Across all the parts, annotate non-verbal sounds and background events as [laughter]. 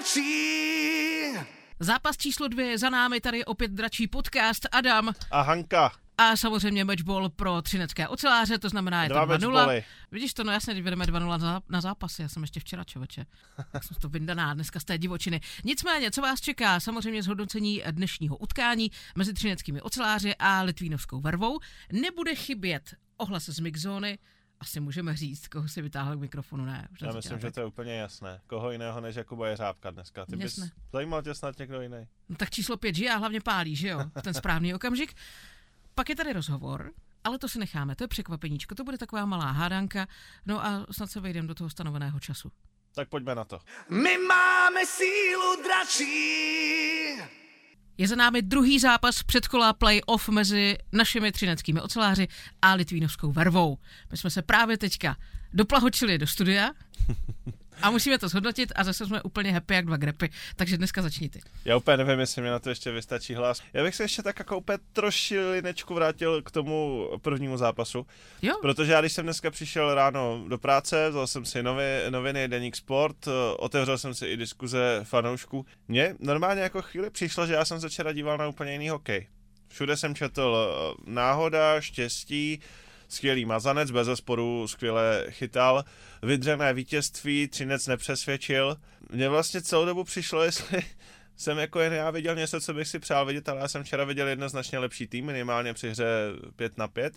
Dračí. Zápas číslo dvě je za námi, tady je opět dračí podcast Adam A Hanka, a samozřejmě matchball pro třinecké oceláře, to znamená je to Dva 2-0. matchbally. Vidíš to, no jasně, když vedeme 2-0 na, zá- na zápasy, já jsem ještě včera čověče. Tak jsem to vyndaná dneska z té divočiny. Nicméně, co vás čeká? Samozřejmě zhodnocení dnešního utkání mezi třineckými oceláři a litvínovskou vervou. Nebude chybět ohlas z mixzóny, asi můžeme říct, koho si vytáhl k mikrofonu, ne? Už já myslím, říkala, že to je úplně jasné. Koho jiného než Jakuba Jeřábka dneska. Ty bys zajímal tě snad někdo jiný. No tak číslo pět žije a hlavně pálí, že jo? V ten správný okamžik. Pak je tady rozhovor, ale to si necháme, to je překvapeníčko, to bude taková malá hádanka, no a snad se vejdeme do toho stanoveného času. Tak pojďme na to. My máme sílu dračí. Je za námi druhý zápas předkola play-off mezi našimi třineckými oceláři a litvínovskou vervou. My jsme se právě teďka doplahočili do studia [laughs] a musíme to zhodnotit a zase jsme úplně happy jak dva grepy, takže dneska začni ty. Já úplně nevím, jestli mě na to ještě vystačí hlas. Já bych se ještě tak jako úplně trošilinečku vrátil k tomu prvnímu zápasu. Jo? Protože já když jsem dneska přišel ráno do práce, vzal jsem si nový, noviny Deník Sport, otevřel jsem si i diskuze fanoušků. Mně normálně jako chvíli přišlo, že já jsem se včera díval na úplně jiný hokej. Všude jsem četl eh, náhoda, štěstí, skvělý mazanec, bez zesporu skvěle chytal, vydřené vítězství, Třinec nepřesvědčil. Mně vlastně celou dobu přišlo, jestli [laughs] jsem jako jen já viděl něco, co bych si přál vidět, ale já jsem včera viděl jednoznačně lepší tým, minimálně při hře 5 na 5.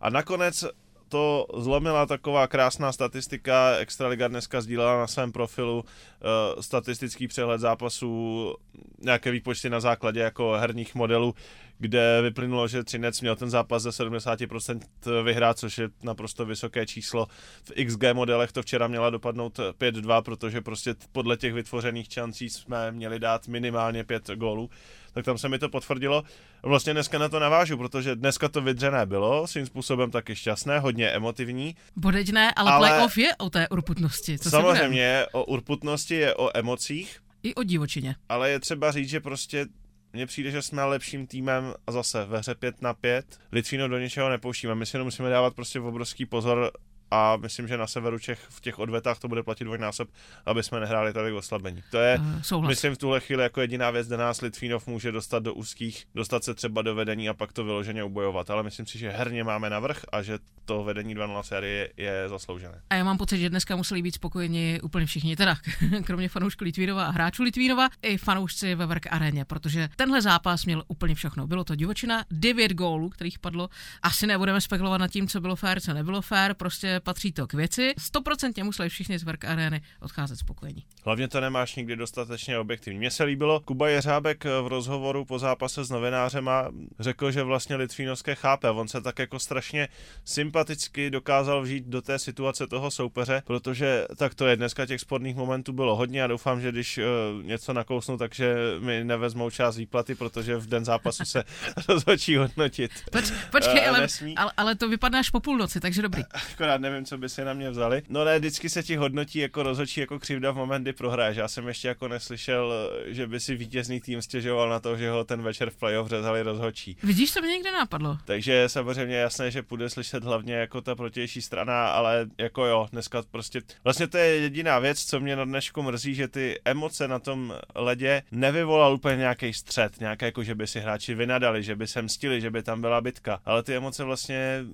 A nakonec to zlomila taková krásná statistika. Extraliga dneska sdílela na svém profilu uh, statistický přehled zápasů, nějaké výpočty na základě jako herních modelů, kde vyplynulo, že Třinec měl ten zápas ze 70% vyhrát, což je naprosto vysoké číslo. V XG modelech to včera měla dopadnout 5-2, protože prostě podle těch vytvořených šancí jsme měli dát minimálně 5 gólů tak tam se mi to potvrdilo. Vlastně dneska na to navážu, protože dneska to vydřené bylo, svým způsobem taky šťastné, hodně emotivní. Bodeď ne, ale, Ale- play-off je o té urputnosti. Co? Samozřejmě je o urputnosti, je o emocích, I o divočině. ale je třeba říct, že prostě mně přijde, že jsme lepším týmem a zase ve hře 5 na 5. Litvíno do něčeho nepouštíme. My si jenom musíme dávat prostě obrovský pozor a myslím, že na severu Čech v těch odvetách to bude platit dvojnásob, aby jsme nehráli tady oslabení. To je, Uh, souhlas. Myslím v tuhle chvíli jako jediná věc, kde nás Litvínov může dostat do úzkých, dostat se třeba do vedení a pak to vyloženě ubojovat. Ale myslím si, že herně máme navrh a že to vedení 2-0 série je zasloužené. A já mám pocit, že dneska museli být spokojeni úplně všichni, teda [laughs] kromě fanoušků Litvínova a hráčů Litvínova, i fanoušci ve Verk aréně, protože tenhle zápas měl úplně všechno. Bylo to divočina, devět gólů, kterých padlo. Asi nebudeme spekulovat nad tím, co bylo fér, co nebylo fér, prostě patří to k věci. Stoprocentně museli všichni z Verk arény odcházet spokojení. Hlavně to nemáš nikdy dostatečně objektivní. Mně se líbilo, Kuba Jeřábek v rozhovoru po zápase s novinářema řekl, že vlastně Litvínovské chápe. On se tak jako strašně sympaticky dokázal vžít do té situace toho soupeře, protože tak to je dneska těch sporných momentů bylo hodně a doufám, že když uh, něco nakousnu, takže mi nevezmou část výplaty, protože v den zápasu se [laughs] rozhodčí hodnotit. Poč, počkej, Eh, ale, ale, ale, to vypadne až po půlnoci, takže dobrý. Akorát nevím, co by si na mě vzali. No ne, vždycky se ti hodnotí jako rozhodčí jako křivda v moment, kdy prohraješ. Já jsem ještě jako neslyšel, že by si vítězný tým stěžoval na to, že ho ten večer v playoff řezali rozhodčí. Vidíš, to mě někde napadlo. Takže je samozřejmě jasné, že půjde slyšet hlavně jako ta protější strana, ale jako jo, dneska prostě, vlastně to je jediná věc, co mě na dnešku mrzí, že ty emoce na tom ledě nevyvolal úplně nějaký střed, nějaké jako, že by si hráči vynadali, že by se mstili, že by tam byla bitka, ale ty emoce vlastně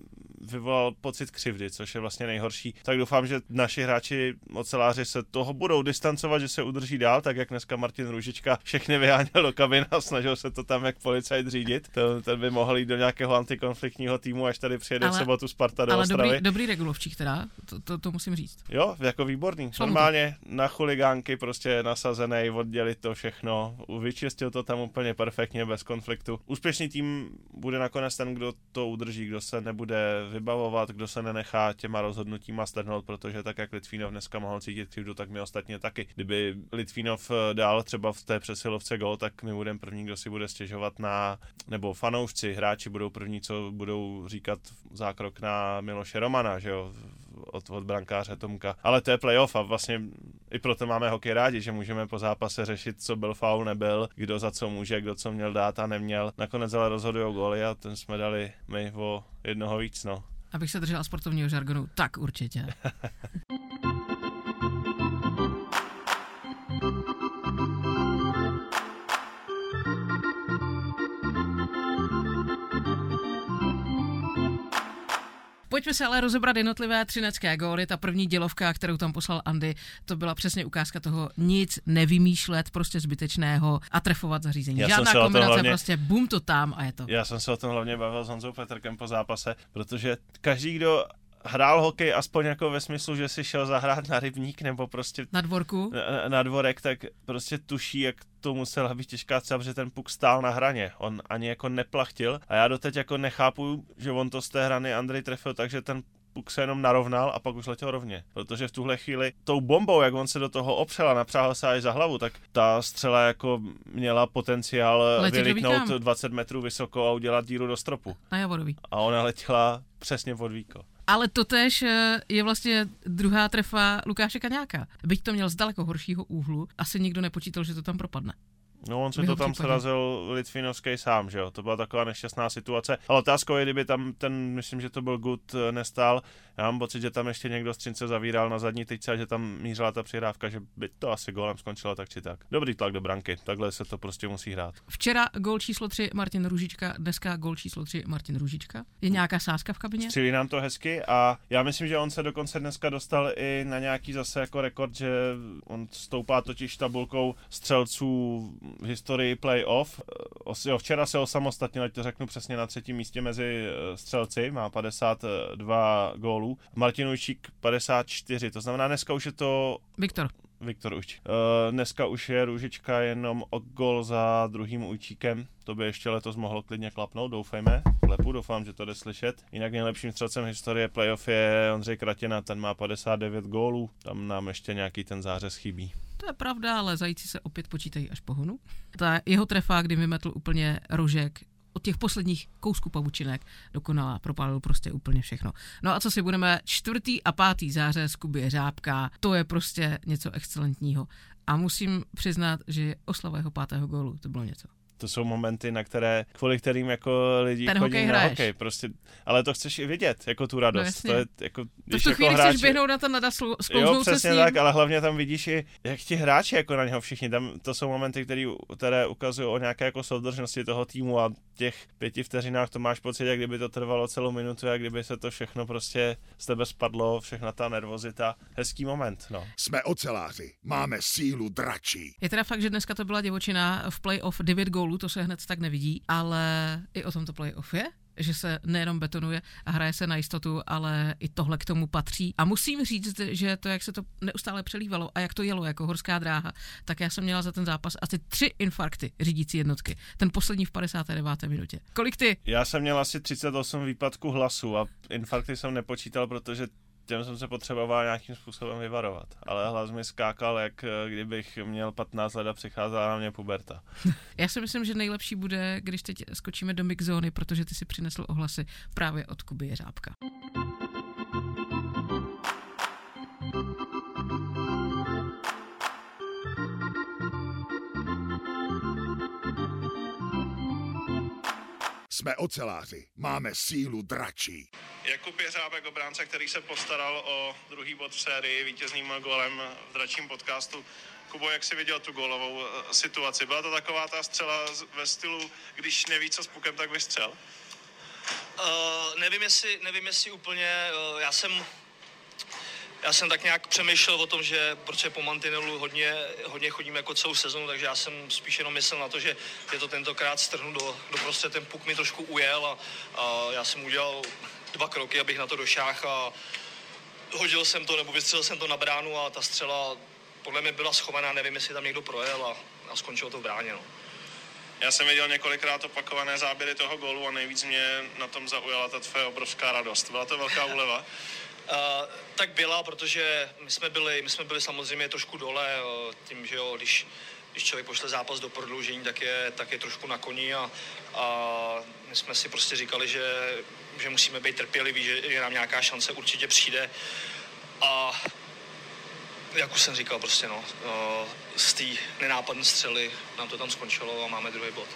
vyvolal pocit křivdy, což je vlastně nejhorší. Tak doufám, že naši hráči, oceláři se toho budou distancovat, že se udrží dál, tak jak dneska Martin Růžička všechny vyháněl do kabiny a snažil se to tam jak policajt řídit. To, ten by mohl jít do nějakého antikonfliktního týmu, až tady přijede Ale- v sobotu Sparta do Ale Ostravy. dobrý, dobrý regulovčík teda, to, to, to musím říct. Jo, jako výborný. Normálně na chuligánky prostě nasazený, oddělit to všechno. Vyčistil to tam úplně perfektně, bez konfliktu. Úspěšný tým bude nakonec ten, kdo to udrží, kdo se nebude vybavovat, kdo se nenechá těma rozhodnutíma strhnout, protože tak, jak Litvínov dneska mohl cítit křivdu, tak my ostatně taky. Kdyby Litvínov eh, dál třeba v té přesilovce gol, tak my budeme první, kdo si bude stěžovat na, nebo fanoušci, hráči budou první, co budou říkat zákrok na Miloše Romana, že jo, od, od brankáře Tomka. Ale to je playoff a vlastně i proto máme hokej rádi, že můžeme po zápase řešit, co byl faul, nebyl, kdo za co může, kdo co měl dát a neměl. Nakonec ale rozhodují góly a ten jsme dali my o jednoho víc, no. Abych se držela sportovního žargonu, tak určitě. [laughs] Pojďme se ale rozebrat jednotlivé třinecké góly. Ta první dělovka, kterou tam poslal Andy, to byla přesně ukázka toho nic nevymýšlet, prostě zbytečného a trefovat zařízení. Já Žádná kombinace, hlavně- prostě bum to tam a je to. Já jsem se o tom hlavně bavil s Honzou Petrkem po zápase, protože každý, kdo hrál hokej aspoň jako ve smyslu, že si šel zahrát na rybník nebo prostě Na dvorku. na, na dvorek, tak prostě tuší, jak to musela být těžká třeba, protože ten puk stál na hraně. On ani jako neplachtil a já doteď jako nechápu, že on to z té hrany Andrej trefil, takže ten puk se jenom narovnal a pak už letěl rovně. Protože v tuhle chvíli tou bombou, jak on se do toho opřel a napřáhl se až za hlavu, tak ta střela jako měla potenciál Letět do vylítnout výkam. 20 metrů vysoko a udělat díru do stropu. Na Javorový. A ona letěla přesně pod víko. Ale totež eh, je vlastně druhá trefa Lukáše Kaňáka. Byť to měl z daleko horšího úhlu, asi nikdo nepočítal, že to tam propadne. No on si to tam případě. srazil Litvinovský sám, že jo, to byla taková nešťastná situace. Ale otázkou je, kdyby tam ten, myslím, že to byl Good, eh, nestál. Já mám pocit, že tam ještě někdo z Třince zavíral na zadní tyčce a že tam mířila ta přihrávka, že by to asi golem skončilo tak či tak. Dobrý tlak do branky, takhle se to prostě musí hrát. Včera gol číslo 3 Martin Ružička, dneska gol číslo 3 Martin Ružička. Je nějaká sázka v kabině? Střílí nám to hezky a já myslím, že on se dokonce dneska dostal i na nějaký zase jako rekord, že on stoupá totiž tabulkou střelců historii playoff. Os- Jo, včera se osamostatnil, ať to řeknu přesně na třetím místě mezi eh, střelci, má 52 gólů. Martin Ujčík 54, to znamená dneska už je to Viktor, Viktor Ujč. Uh, dneska už je Růžička jenom o gol za druhým Ujčíkem. To by ještě letos mohlo klidně klapnout, doufejme. Klepu, doufám, že to jde slyšet. Jinak nejlepším střelcem historie playoff je Ondřej Kratěna, ten má 59 gólů. Tam nám ještě nějaký ten zářez chybí. To je pravda, ale zajíci se opět počítají až po honu. Ta jeho trefa, kdy vymetl úplně rožek, od těch posledních kousků pavučinek dokonalá, propálil prostě úplně všechno. No a co si budeme, čtvrtý a pátý zářez Kuby Řábka, to je prostě něco excelentního. A musím přiznat, že oslava jeho pátého gólu, to bylo něco. To jsou momenty, na které, kvůli kterým jako lidi Ten chodí hokej na hraješ. hokej. Prostě, ale to chceš i vidět, jako tu radost. jasně. to je jako, To v když tu jako chvíli hráči, chceš běhnout na ten nadasl, Jo, sklouznout se s přesně tak, ale hlavně tam vidíš i, jak ti hráči jako na něho všichni, tam to jsou momenty, který, které ukazují o nějaké jako soudržnosti toho týmu a těch pěti vteřinách to máš pocit, jak kdyby to trvalo celou minutu, jak kdyby se to všechno prostě z tebe spadlo, všechna ta nervozita. Hezký moment, no. Jsme oceláři, máme sílu dračí. Je teda fakt, že dneska to byla divočina v playoff 9 gólů, to se hned tak nevidí, ale i o tom to playoff je že se nejenom betonuje a hraje se na jistotu, ale i tohle k tomu patří. A musím říct, že to, jak se to neustále přelívalo a jak to jelo jako horská dráha, tak já jsem měla za ten zápas asi tři infarkty řídící jednotky. Ten poslední v 59. minutě. Kolik ty? Já jsem měl asi 38 výpadků hlasu a infarkty jsem nepočítal, protože těm jsem se potřeboval nějakým způsobem vyvarovat. Ale hlas mi skákal, jak eh, kdybych měl 15 let a přicházela na mě puberta. [laughs] Já si myslím, že nejlepší bude, když teď skočíme do mixzóny, protože ty si přinesl ohlasy právě od Kuby Jeřábka. Jsme oceláři, máme sílu dračí. Jakub Jeřábek, obránce, který se postaral o druhý bod v sérii vítězným golem v dračím podcastu. Kubo, jak si viděl tu gólovou eh, situaci? Byla to taková ta střela ve stylu, když neví, co s pukem, tak vystřel? Uh, nevím, jestli, nevím, jestli úplně, uh, já jsem, já jsem tak nějak přemýšlel o tom, že protože po mantinelu hodně, hodně chodím jako celou sezonu, takže já jsem spíš jenom myslel na to, že je to tentokrát strhnu do, do prostě ten puk mi trošku ujel a, a já jsem udělal dva kroky, abych na to došáhl a hodil jsem to nebo vystřelil jsem to na bránu a ta střela podle mě byla schovaná, nevím, jestli tam někdo projel a, a skončilo to v bráně. No. Já jsem viděl několikrát opakované záběry toho gólu a nejvíc mě na tom zaujala ta tvoje obrovská radost. Byla to velká úleva? Uh, tak byla, protože my jsme byli, my jsme byli samozřejmě trošku dole, uh, tím, že jo, když, když člověk pošle zápas do prodloužení, tak je, tak je trošku na koni a, a my jsme si prostě říkali, že, že musíme být trpěliví, že, že nám nějaká šance určitě přijde a jak už jsem říkal, prostě no, uh, z té nenápadné střely nám to tam skončilo a máme druhý bod.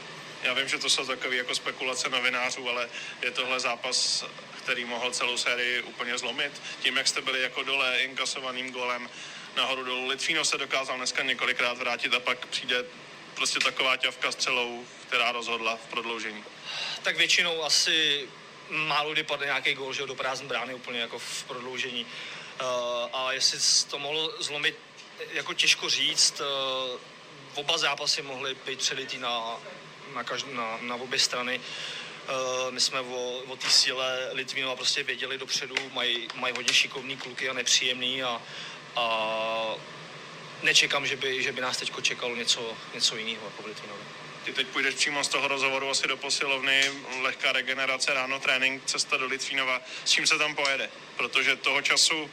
Já vím, že to jsou takové jako spekulace novinářů, ale je tohle zápas, který mohl celou sérii úplně zlomit. Tím, jak jste byli jako dole inkasovaným golem nahoru dolů. Litvínov se dokázal dneska několikrát vrátit a pak přijde prostě taková ťavka střelou, která rozhodla v prodloužení. Tak většinou asi málo kdy padne nějaký gól, že do prázdné brány úplně jako v prodloužení. Uh, a jestli to mohlo zlomit, jako těžko říct, uh, oba zápasy mohly být přelitý na, na, každ- na, na obě strany. Uh, my jsme o, o té síle Litvínova prostě věděli dopředu, mají, mají hodně šikovný kluky a nepříjemný a, a nečekám, že by, že by nás teď čekalo něco, něco jiného jako v Litvínově. Ty teď půjdeš přímo z toho rozhovoru asi do posilovny, lehká regenerace, ráno trénink, cesta do Litvínova. S čím se tam pojede? Protože toho času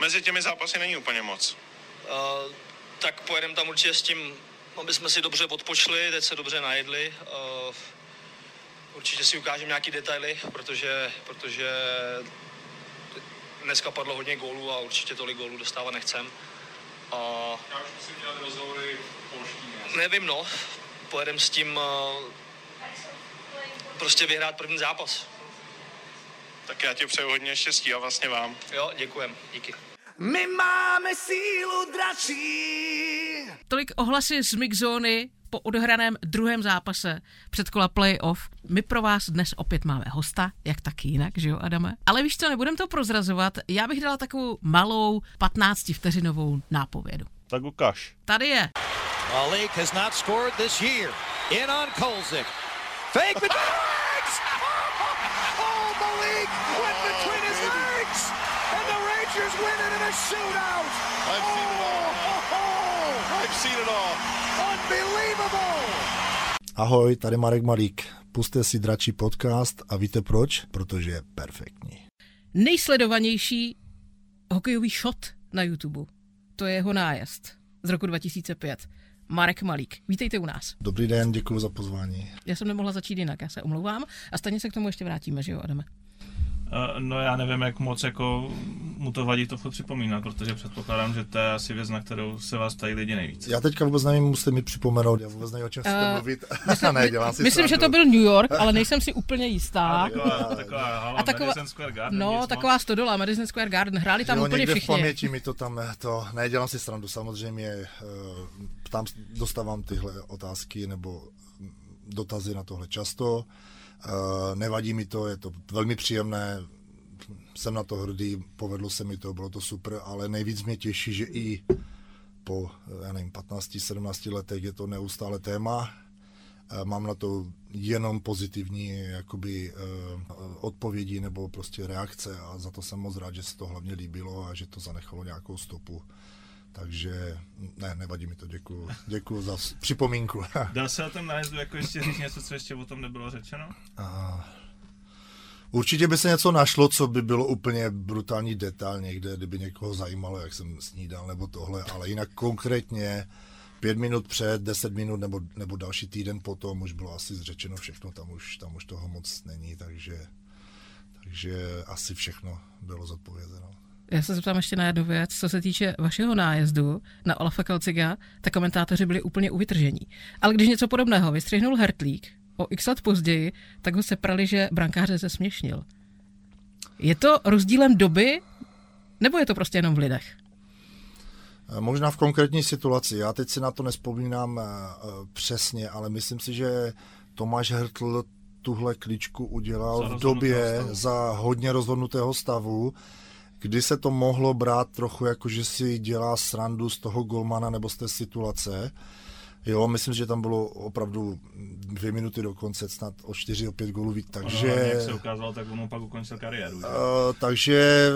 mezi těmi zápasy není úplně moc. Uh, tak pojedeme tam určitě s tím, aby jsme si dobře odpočli, teď se dobře najedli. Uh, určitě si ukážeme nějaký detaily, protože, protože dneska padlo hodně gólů a určitě tolik gólů dostávat nechcem. A Já už musím dělat rozhovory polští. nevím, no, pojedeme s tím uh, prostě vyhrát první zápas. Tak já ti přeju hodně štěstí a vlastně vám. Jo, děkujem, díky. My máme sílu dračí. Tolik ohlasy z mixzóny po odehraném druhém zápase předkola playoff. My pro vás dnes opět máme hosta, jak taky jinak, že jo, Adame? Ale víš co, nebudem to prozrazovat, já bych dala takovou malou 15 vteřinovou nápovědu. Tak ukaž. Tady je. Malik has not scored this year. In on Kolzik. Fake between legs! Oh, Malik went between his legs! And the Rangers win it in a shootout! I've seen it all. Oh, I've seen it all. Unbelievable! Ahoj, tady Marek Malík. Puste si dračí podcast a víte proč? Protože je perfektní. Nejsledovanější hokejový shot na YouTube. To je jeho nájezd z roku 2005. Marek Malík. Vítejte u nás. Dobrý den, děkuji za pozvání. Já jsem nemohla začít jinak, já se omlouvám. A stejně se k tomu ještě vrátíme, že jo, Adame? Eh, No já nevím, jak moc jako mu to vadí to furt připomínat, protože předpokládám, že to je asi věc, na kterou se vás tady lidi nejvíc. Já teďka vůbec nevím, musíte mi připomenout, já vůbec nevím, o čem chcete Eh, mluvit. [laughs] [laughs] ne, dělám si Myslím, že to byl New York, ale nejsem si úplně jistá. Taková, taková hala A taková- Madison Square Garden, No, nic taková stodola, Madison Square Garden, hráli tam jo, úplně někde v všichni. paměti mi to tam, eh, to, ne, dělám si srandu, samozřejmě, tam dostávám tyhle otázky nebo dotazy na tohle často, nevadí mi to, je to velmi příjemné, jsem na to hrdý, povedlo se mi to, bylo to super, ale nejvíc mě těší, že i po, eh, já nevím, 15-17 letech je to neustále téma. Eh, Mám na to jenom pozitivní jakoby, eh, odpovědi nebo prostě reakce a za to jsem moc rád, že se to hlavně líbilo a že to zanechalo nějakou stopu. Takže ne, nevadí mi to, děkuju. Děkuju za připomínku. [laughs] Dá se o tom nájezdu jako ještě říct něco, co ještě o tom nebylo řečeno? A Určitě by se něco našlo, co by bylo úplně brutální detail někde, kdyby někoho zajímalo, jak jsem snídal nebo tohle, ale jinak konkrétně pět minut před, deset minut nebo, nebo další týden potom už bylo asi zřečeno všechno, tam už, tam už toho moc není, takže, takže asi všechno bylo zodpovězeno. Já se zeptám ještě na jednu věc. Co se týče vašeho nájezdu na Olafa Kalciga, tak komentátoři byli úplně uvytržení. Ale když něco podobného vystřihnul Hertlík o x let později, tak ho seprali, že brankáře zesměšnil. Je to rozdílem doby, nebo je to prostě jenom v lidech? Eh, Možná v konkrétní situaci. Já teď si na to nespomínám eh, eh, přesně, ale myslím si, že Tomáš Hertl tuhle kličku udělal Za v době stavu. za hodně rozhodnutého stavu, kdy se to mohlo brát trochu jako, že si dělá srandu z toho golmana nebo z té situace. Jo, myslím, že tam bylo opravdu dvě minuty do konce, snad o čtyři, o pět gólů víc, takže... Takže... Jak se ukázalo, tak on pak ukončil kariéru. že? Uh, takže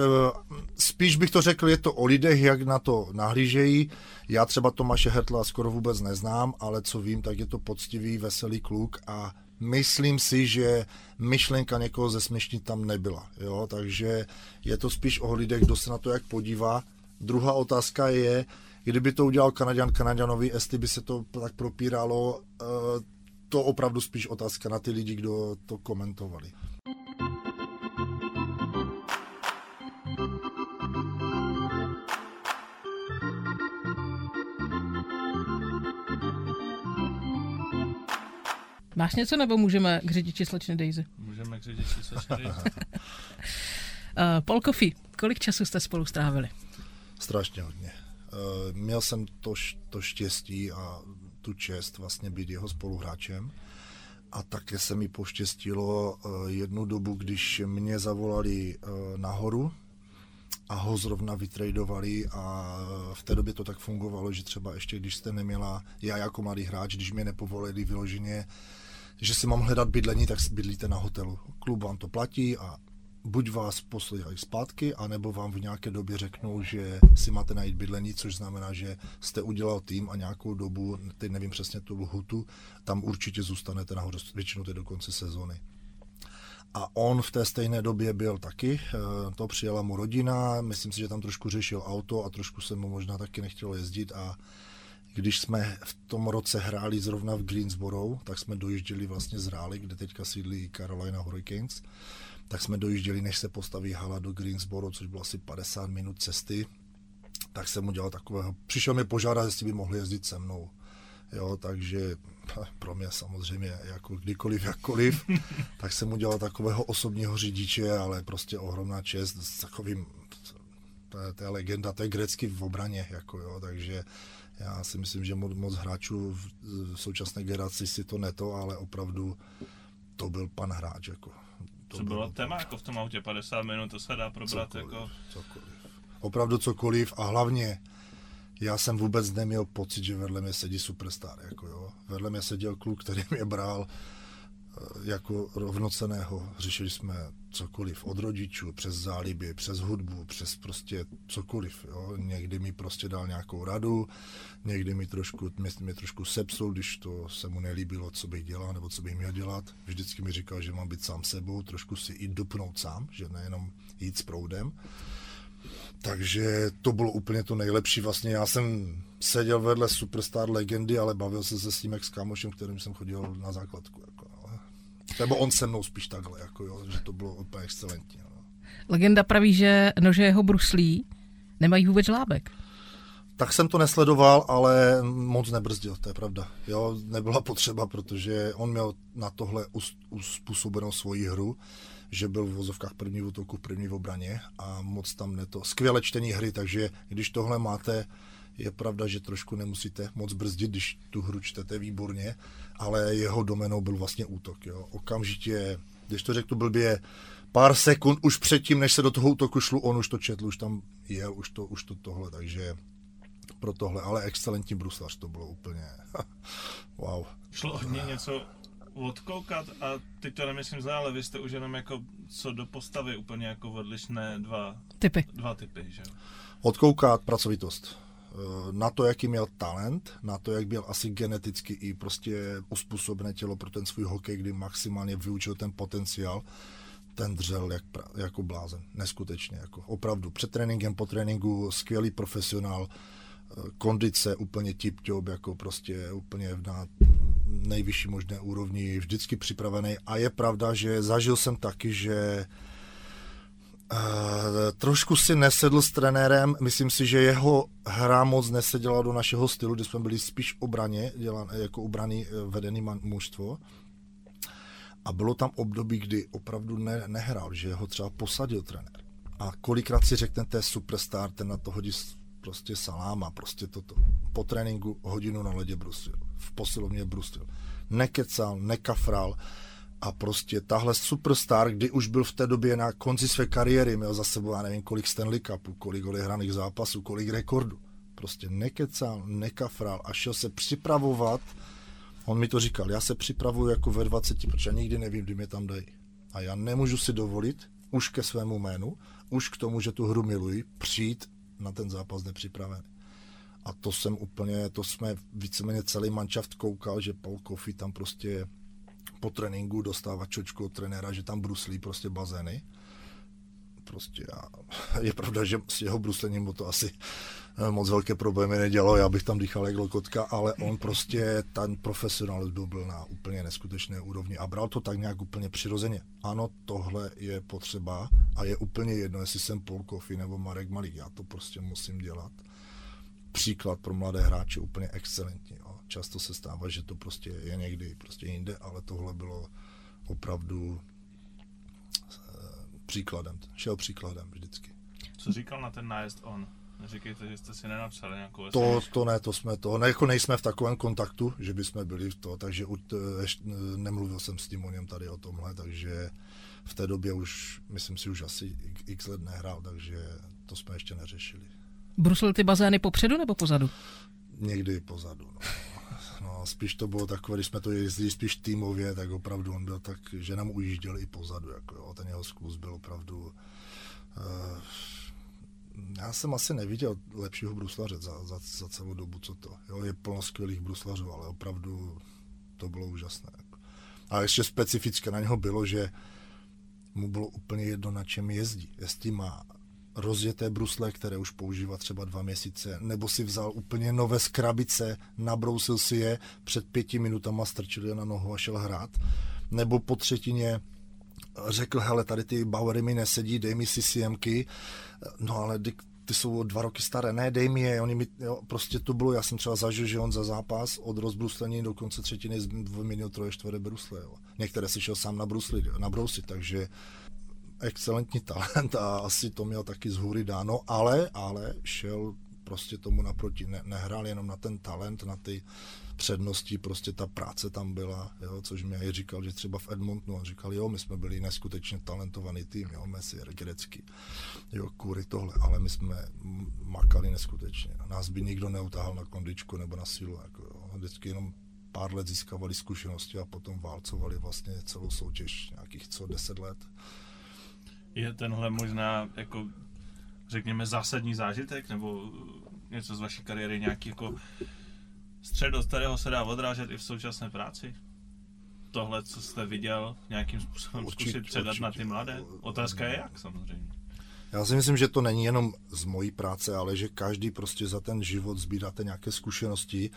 uh, spíš bych to řekl, je to o lidech, jak na to nahlížejí. Já třeba Tomáše Hertla skoro vůbec neznám, ale co vím, tak je to poctivý, veselý kluk a myslím si, že myšlenka někoho zesměšnit tam nebyla. Jo? Takže je to spíš o lidech, kdo se na to jak podívá. Druhá otázka je, kdyby to udělal Kanaďan Kanaďanovi, jestli by se to tak propíralo, uh, to opravdu spíš otázka na ty lidi, kdo to komentovali. Máš něco, nebo můžeme k řidiči slečny Daisy? Můžeme k řidiči se čtyři. Uh, Paul Coffey, kolik času jste spolu strávili? Strašně hodně. Uh, měl jsem to, š- to štěstí a tu čest vlastně být jeho spoluhráčem A také se mi poštěstilo eh, jednu dobu, když mě zavolali eh, nahoru a ho zrovna vytradovali a v té době to tak fungovalo, že třeba ještě když jste neměla, já jako mladý hráč, když mě nepovolili vyloženě, že si mám hledat bydlení, tak bydlíte na hotelu. Klub vám to platí a buď vás posílají zpátky, anebo vám v nějaké době řeknou, že si máte najít bydlení, což znamená, že jste udělal tým a nějakou dobu, teď nevím přesně tu lhutu, tam určitě zůstanete nahoře, většinou do konce sezóny. A on v té stejné době byl taky, eh, to přijela mu rodina, myslím si, že tam trošku řešil auto a trošku se mu možná taky nechtělo jezdit a když jsme v tom roce hráli zrovna v Greensboro, tak jsme dojížděli vlastně z Rály, kde teďka sídlí Carolina Hurricanes, tak jsme dojížděli, než se postaví hala do Greensboro, což bylo asi 50 minut cesty, tak jsem udělal takového, přišel mi požádat, jestli by mohli jezdit se mnou. Jo, takže pro mě samozřejmě jako kdykoliv, jakkoliv, [laughs] tak jsem udělal takového osobního řidiče, ale prostě ohromná čest s takovým, to je, to je legenda, to je grecky v obraně, jako jo, takže já si myslím, že moc, moc hráčů v, současné generaci si to neto, ale opravdu to byl pan hráč, jako. To Co bylo téma jako v tom autě 50 minut, to se dá probrat cokoliv, jako... Cokoliv. Opravdu cokoliv a hlavně já jsem vůbec neměl pocit, že vedle mě sedí superstar. Jako jo. Vedle mě seděl kluk, který mě bral eh, jako rovnoceného. Řešili jsme cokoliv od rodičů, přes záliby, přes hudbu, přes prostě cokoliv. Jo. Někdy mi prostě dal nějakou radu, někdy mi trošku, mě, mě trošku sepsul, když to se mu nelíbilo, co bych dělal nebo co bych měl dělat. Vždycky mi říkal, že mám být sám sebou, trošku si i dupnout sám, že nejenom jít s proudem. Takže to bylo úplně to nejlepší. Vlastně já jsem seděl vedle superstar legendy, ale bavil se se s tím jak s kámošem, kterým jsem chodil na základku. Jako, ale. Nebo on se mnou spíš takhle, jako, jo, že to bylo úplně excelentní. No. Legenda praví, že nože jeho bruslí nemají vůbec žlábek. Tak jsem to nesledoval, ale moc nebrzdil, to je pravda. Jo, nebyla potřeba, protože on měl na tohle uspůsobenou svoji hru že byl v vozovkách první v útoku, první v obraně a moc tam neto. Skvěle čtení hry, takže když tohle máte, je pravda, že trošku nemusíte moc brzdit, když tu hru čtete výborně, ale jeho domenou byl vlastně útok. Jo. Okamžitě, když to řeknu blbě, pár sekund už předtím, než se do toho útoku šlu, on už to četl, už tam jel, už to, už to tohle, takže pro tohle, ale excelentní bruslař to bylo úplně [laughs] wow. Šlo hodně něco odkoukat a teď to nemyslím zle, ale vy jste už jenom jako co do postavy úplně jako odlišné dva typy. Dva typy, že? Odkoukat pracovitost. Eh, na to, jaký měl talent, na to, jak byl asi geneticky i prostě uspůsobené tělo pro ten svůj hokej, kdy maximálně vyučil ten potenciál, ten dřel jak, jako blázen, neskutečně, jako opravdu. Před tréninkem, po tréninku, skvělý profesionál, kondice úplně tip-top, jako prostě úplně na nejvyšší možné úrovni, vždycky připravený. A je pravda, že zažil jsem taky, že uh, trošku si nesedl s trenérem. Myslím si, že jeho hra moc neseděla do našeho stylu, kdy jsme byli spíš obraně, dělan, jako obraný eh, vedený mužstvo. A bylo tam období, kdy opravdu ne, nehrál, že ho třeba posadil trenér. A kolikrát si řeknete superstar, ten na to hodí prostě saláma, prostě toto. Po tréninku hodinu na ledě brusil, v posilovně brusil. Nekecal, nekafral a prostě tahle superstar, kdy už byl v té době na konci své kariéry, měl za sebou, já nevím, kolik Stanley Cupů, kolik odehraných zápasů, kolik rekordů. Prostě nekecal, nekafral a šel se připravovat. On mi to říkal, já se připravuju jako ve 20, protože já nikdy nevím, kdy mě tam dají. A já nemůžu si dovolit, už ke svému jménu, už k tomu, že tu hru miluji, přijít na ten zápas nepřipravený. A to jsem úplně, to jsme víceméně celý manšaft koukal, že Paul Kofi tam prostě po tréninku dostává čočku od trenéra, že tam bruslí prostě bazény. Prostě já, [laughs] je pravda, že s jeho bruslením mu to asi moc velké problémy nedělalo, já bych tam dýchal jak lokotka, ale on prostě, ten profesionalismus byl na úplně neskutečné úrovni a bral to tak nějak úplně přirozeně. Ano, tohle je potřeba a je úplně jedno, jestli jsem Paul Kofi nebo Marek Malík, já to prostě musím dělat. Příklad pro mladé hráče úplně excelentní. Jo. Často se stává, že to prostě je někdy prostě jinde, ale tohle bylo opravdu eh, příkladem, šel příkladem vždycky. Co říkal na ten nájezd on? Říkejte, že jste si nenapsali nějakou To, SMS. to ne, to jsme to, ne, jako nejsme v takovém kontaktu, že bychom byli v to, takže už, ještě, nemluvil jsem s tím o něm tady o tomhle, takže v té době už, myslím si, už asi x let nehrál, takže to jsme ještě neřešili. Brusil ty bazény popředu nebo pozadu? Někdy pozadu, no. No, spíš to bylo takové, když jsme to jezdili spíš týmově, tak opravdu on byl tak, že nám ujížděl i pozadu, jako jo, ten jeho zkus byl opravdu, uh, já jsem asi neviděl lepšího bruslaře za, za, za celou dobu, co to. Jo, je plno skvělých bruslařů, ale opravdu to bylo úžasné. A ještě specifické na něho bylo, že mu bylo úplně jedno, na čem jezdí. Jestli má rozjeté brusle, které už používá třeba dva měsíce, nebo si vzal úplně nové z krabice, nabrousil si je, před pěti minutama strčil je na nohu a šel hrát, nebo po třetině řekl, hele, tady ty Bauery mi nesedí, dej mi si CMky, no ale ty, jsou dva roky staré, ne, dej mi je, oni mi, jo, prostě to bylo, já jsem třeba zažil, že on za zápas od rozbruslení do konce třetiny vyměnil troje čtvrté brusle, jo. Některé si šel sám nabruslit, nabrousit, takže excelentní talent a asi to měl taky z hůry dáno, ale, ale šel prostě tomu naproti, ne, nehrál jenom na ten talent, na ty přednosti, prostě ta práce tam byla, jo, což mi i říkal, že třeba v Edmontonu, on říkal, jo, my jsme byli neskutečně talentovaný tým, jo, Messi, Grecky, jo, kvůli tohle, ale my jsme makali neskutečně. Nás by nikdo neutáhl na kondičku nebo na sílu, jako, jo, vždycky jenom pár let získávali zkušenosti a potom válcovali vlastně celou soutěž nějakých co deset let. Je tenhle možná jako řekněme zásadní zážitek nebo něco z vaší kariéry nějaký jako střed, od kterého se dá odrážet i v současné práci? Tohle, co jste viděl, nějakým způsobem určitě, zkusit předat určitě. na ty mladé? Otázka je jak samozřejmě. Já si myslím, že to není jenom z mojí práce, ale že každý prostě za ten život sbíráte nějaké zkušenosti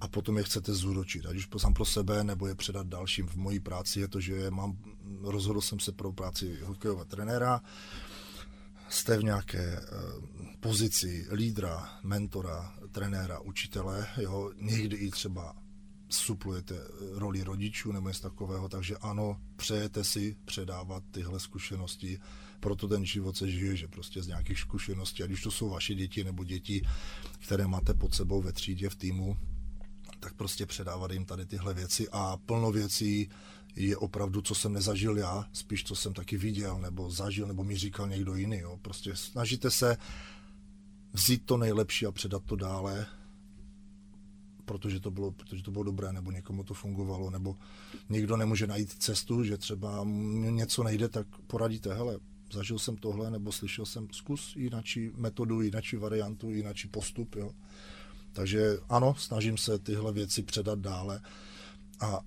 a potom je chcete zúročit, ať už sám pro sebe, nebo je předat dalším. V mojí práci je to, že mám, rozhodl jsem se pro práci hokejového trenéra, jste v nějaké uh, pozici lídra, mentora, trenéra, učitele, jo, někdy i třeba suplujete roli rodičů nebo něco takového, takže ano, přejete si předávat tyhle zkušenosti, proto ten život se žije, že prostě z nějakých zkušeností, ať už to jsou vaše děti nebo děti, které máte pod sebou ve třídě, v týmu, tak prostě předávat jim tady tyhle věci a plno věcí je opravdu, co jsem nezažil já, spíš co jsem taky viděl, nebo zažil, nebo mi říkal někdo jiný. Jo. Prostě snažíte se vzít to nejlepší a předat to dále, protože to bylo, protože to bylo dobré, nebo někomu to fungovalo, nebo někdo nemůže najít cestu, že třeba něco nejde, tak poradíte, hele, zažil jsem tohle, nebo slyšel jsem, zkus jináčí metodu, jináčí variantu, jináčí postup, jo. Takže ano, snažím se tyhle věci předat dále a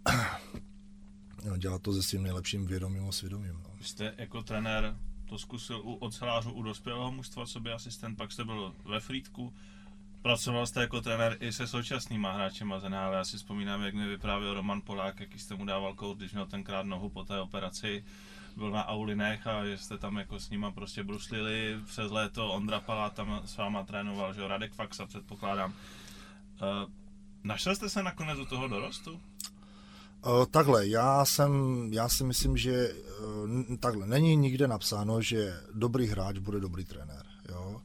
no, dělat to se svým nejlepším vědomím a svědomím. No. Jste jako trenér to zkusil u ocelářů u dospělého mužstva, co by asistent, pak jste byl ve Frýdku, Pracoval jste jako trenér i se současnýma hráčema z NHL. Já si vzpomínám, jak mi vyprávěl Roman Polák, jaký jste mu dával kout, když měl tenkrát nohu po té operaci. Byl na Aulinech a že jste tam jako s nima prostě bruslili přes léto. Ondra Palá tam s váma trénoval, že Radek Faxa předpokládám. Uh, našel jste se nakonec do toho dorostu? Uh, takhle, já jsem, já si myslím, že uh, takhle, není nikde napsáno, že dobrý hráč bude dobrý trenér, jo.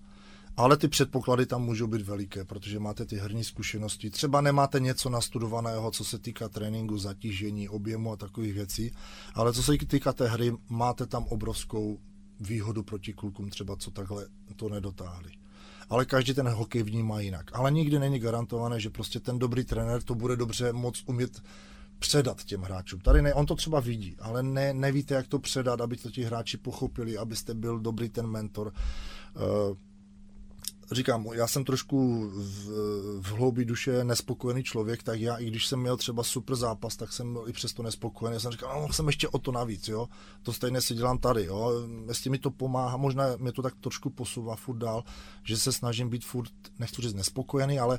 Ale ty předpoklady tam můžou být veliké, protože máte ty herní zkušenosti. Třeba nemáte něco nastudovaného, co se týká tréninku, zatížení, objemu a takových věcí, ale co se týká té hry, máte tam obrovskou výhodu proti klukům, třeba co takhle to nedotáhli. Ale každý ten hokej vnímá jinak. Ale nikdy není garantované, že prostě ten dobrý trenér to bude dobře moc umět předat těm hráčům. Tady ne, on to třeba vidí, ale ne, nevíte, jak to předat, aby to ti hráči pochopili, abyste byl dobrý ten mentor. Uh, říkám, já jsem trošku v, v hloubi duše nespokojený člověk, tak já, i když jsem měl třeba super zápas, tak jsem byl i přesto nespokojený. Já jsem říkal, no, jsem ještě o to navíc, jo. To stejně si dělám tady, jo. Jestli mi to pomáhá, možná mě to tak trošku posouvá furt dál, že se snažím být furt, nechci říct nespokojený, ale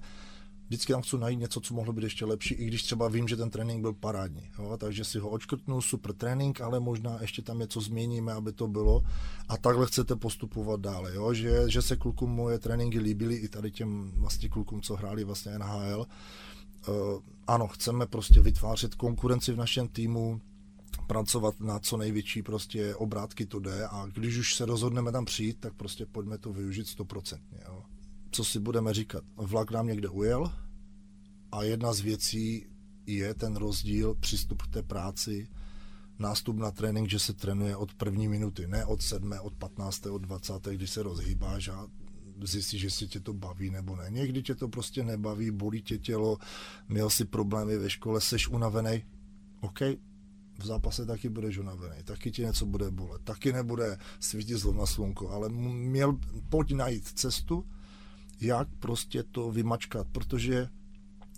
vždycky tam chci najít něco, co mohlo být ještě lepší, i když třeba vím, že ten trénink byl parádní. Jo? Takže si ho očkrtnu, super trénink, ale možná ještě tam něco změníme, aby to bylo. A takhle chcete postupovat dále. Jo? Že, že se klukům moje tréninky líbily, i tady těm vlastně klukům, co hráli vlastně NHL. Uh, ano, chceme prostě vytvářet konkurenci v našem týmu, pracovat na co největší prostě obrátky to jde a když už se rozhodneme tam přijít, tak prostě pojďme to využít stoprocentně. Jo? Co si budeme říkat, vlak nám někde ujel a jedna z věcí je ten rozdíl, přístup k té práci, nástup na trénink, že se trénuje od první minuty, ne od sedmé, od 15. od 20. když se rozhýbáš a zjistíš, jestli tě to baví nebo ne. Někdy tě to prostě nebaví, bolí tě tělo, měl si problémy ve škole, seš unavený, OK, v zápase taky budeš unavený, taky ti něco bude bolet, taky nebude svítit zlom slunko, ale měl, pojď najít cestu, jak prostě to vymačkat, protože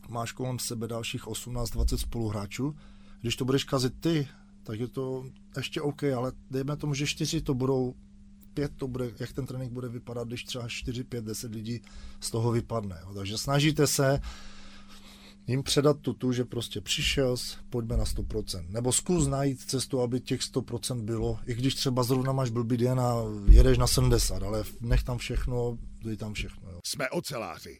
máš kolem sebe dalších 18-20 spoluhráčů, když to budeš kazit ty, tak je to ještě OK, ale dejme tomu, že čtyři to budou, pět to bude, jak ten trénink bude vypadat, když třeba 4, 5, 10 lidí z toho vypadne. Jo. Takže snažíte se jim předat tu, že prostě přišel, pojďme na 100%. Nebo zkus najít cestu, aby těch 100% bylo, i když třeba zrovna máš blbý den a jedeš na 70, ale nech tam všechno, dej tam všechno. Jsme oceláři.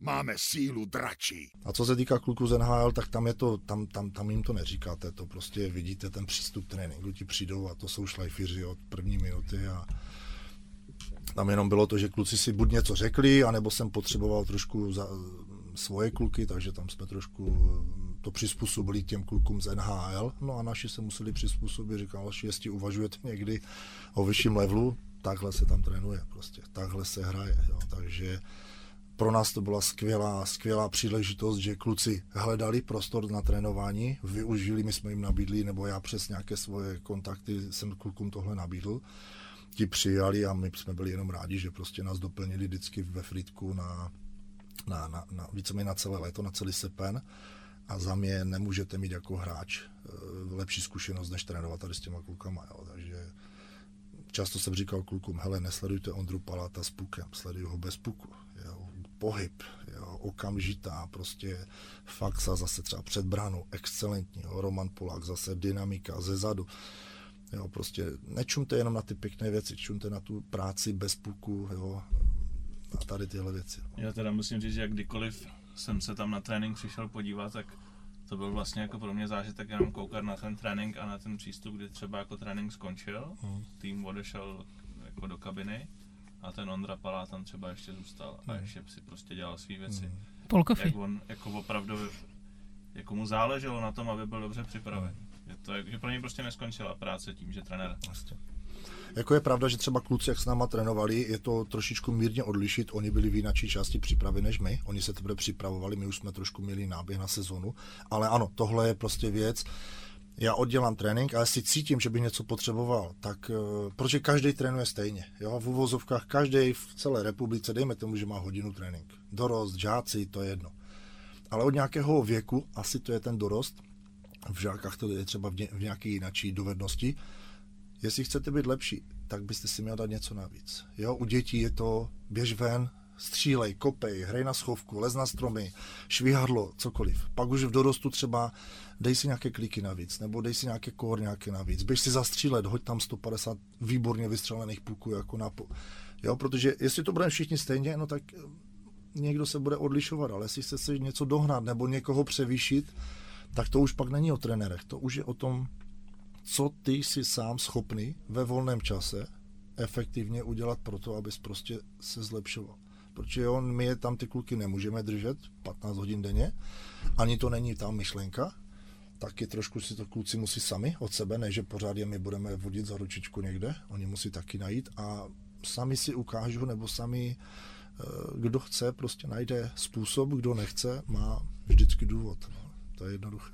Máme sílu dračí. A co se týká kluků z NHL, tak tam, je to, tam, tam, tam jim to neříkáte, to prostě vidíte ten přístup tréninku, ti přijdou a to jsou šlajfíři od první minuty a tam jenom bylo to, že kluci si buď něco řekli, anebo jsem potřeboval trošku za, svoje kluky, takže tam jsme trošku to přizpůsobili těm klukům z NHL, no a naši se museli přizpůsobit, říkal, že jestli uvažujete někdy o vyšším levelu, takhle se tam trénuje prostě, takhle se hraje, jo, takže pro nás to byla skvělá, skvělá příležitost, že kluci hledali prostor na trénování, využili, my jsme jim nabídli, nebo já přes nějaké svoje kontakty jsem klukům tohle nabídl. Ti přijali a my jsme byli jenom rádi, že prostě nás doplnili vždycky ve Fritku na, na, na, na víceméně na celé léto, na celý sepen a za mě nemůžete mít jako hráč eh, lepší zkušenost, než trénovat tady s těma klukama. Jo. Takže často jsem říkal klukům, hele, nesledujte Ondru Paláta s pukem, sleduj ho bez puku. Jo pohyb, jo, okamžitá, prostě faxa zase třeba před bránou, excelentní, jo, Roman Polák zase dynamika ze zadu. Jo, prostě nečumte jenom na ty pěkné věci, čumte na tu práci bez puku, jo, a tady tyhle věci. Já teda musím říct, že kdykoliv jsem se tam na trénink přišel podívat, tak to byl vlastně jako pro mě zážitek jenom koukat na ten trénink a na ten přístup, kdy třeba jako trénink skončil, hmm. tým odešel jako do kabiny a ten Ondra Palá tam třeba ještě zůstal a hmm. ještě si prostě dělal své věci. Hmm. Polkofy. Jak on jako opravdu, jako mu záleželo na tom, aby byl dobře připraven. Je to, že pro něj prostě neskončila práce tím, že trenér. Vlastně. Jako je pravda, že třeba kluci, jak s náma trénovali, je to trošičku mírně odlišit. Oni byli v jináčí části přípravy než my. Oni se teprve připravovali, my už jsme trošku měli náběh na sezonu. Ale ano, tohle je prostě věc, já oddělám trénink a jestli cítím, že bych něco potřeboval, tak uh, protože každý trénuje stejně. Jo? V uvozovkách každý v celé republice, dejme tomu, že má hodinu trénink. Dorost, žáci, to je jedno. Ale od nějakého věku, asi to je ten dorost, v žákách to je třeba v, ně, v nějaké jináčí dovednosti, jestli chcete být lepší, tak byste si měl dát něco navíc. Jo? U dětí je to běž ven, střílej, kopej, hrej na schovku, lez na stromy, švihadlo, cokoliv. Pak už v dorostu třeba dej si nějaké kliky navíc, nebo dej si nějaké nějaké navíc, běž si zastřílet, hoď tam 150 výborně vystřelených puků jako na po... Jo, protože jestli to budeme všichni stejně, no tak eh, někdo se bude odlišovat, ale jestli se něco dohnat nebo někoho převýšit, tak to už pak není o trenérech, to už je o tom, co ty jsi sám schopný ve volném čase efektivně udělat pro to, abys prostě se zlepšoval protože on, my je tam ty kluky nemůžeme držet 15 hodin denně, ani to není ta myšlenka, taky trošku si to kluci musí sami od sebe, ne že pořád je my budeme vodit za ručičku někde, oni musí taky najít a sami si ukážou, nebo sami, eh, kdo chce, prostě najde způsob, kdo nechce, má vždycky důvod. No. To je jednoduché.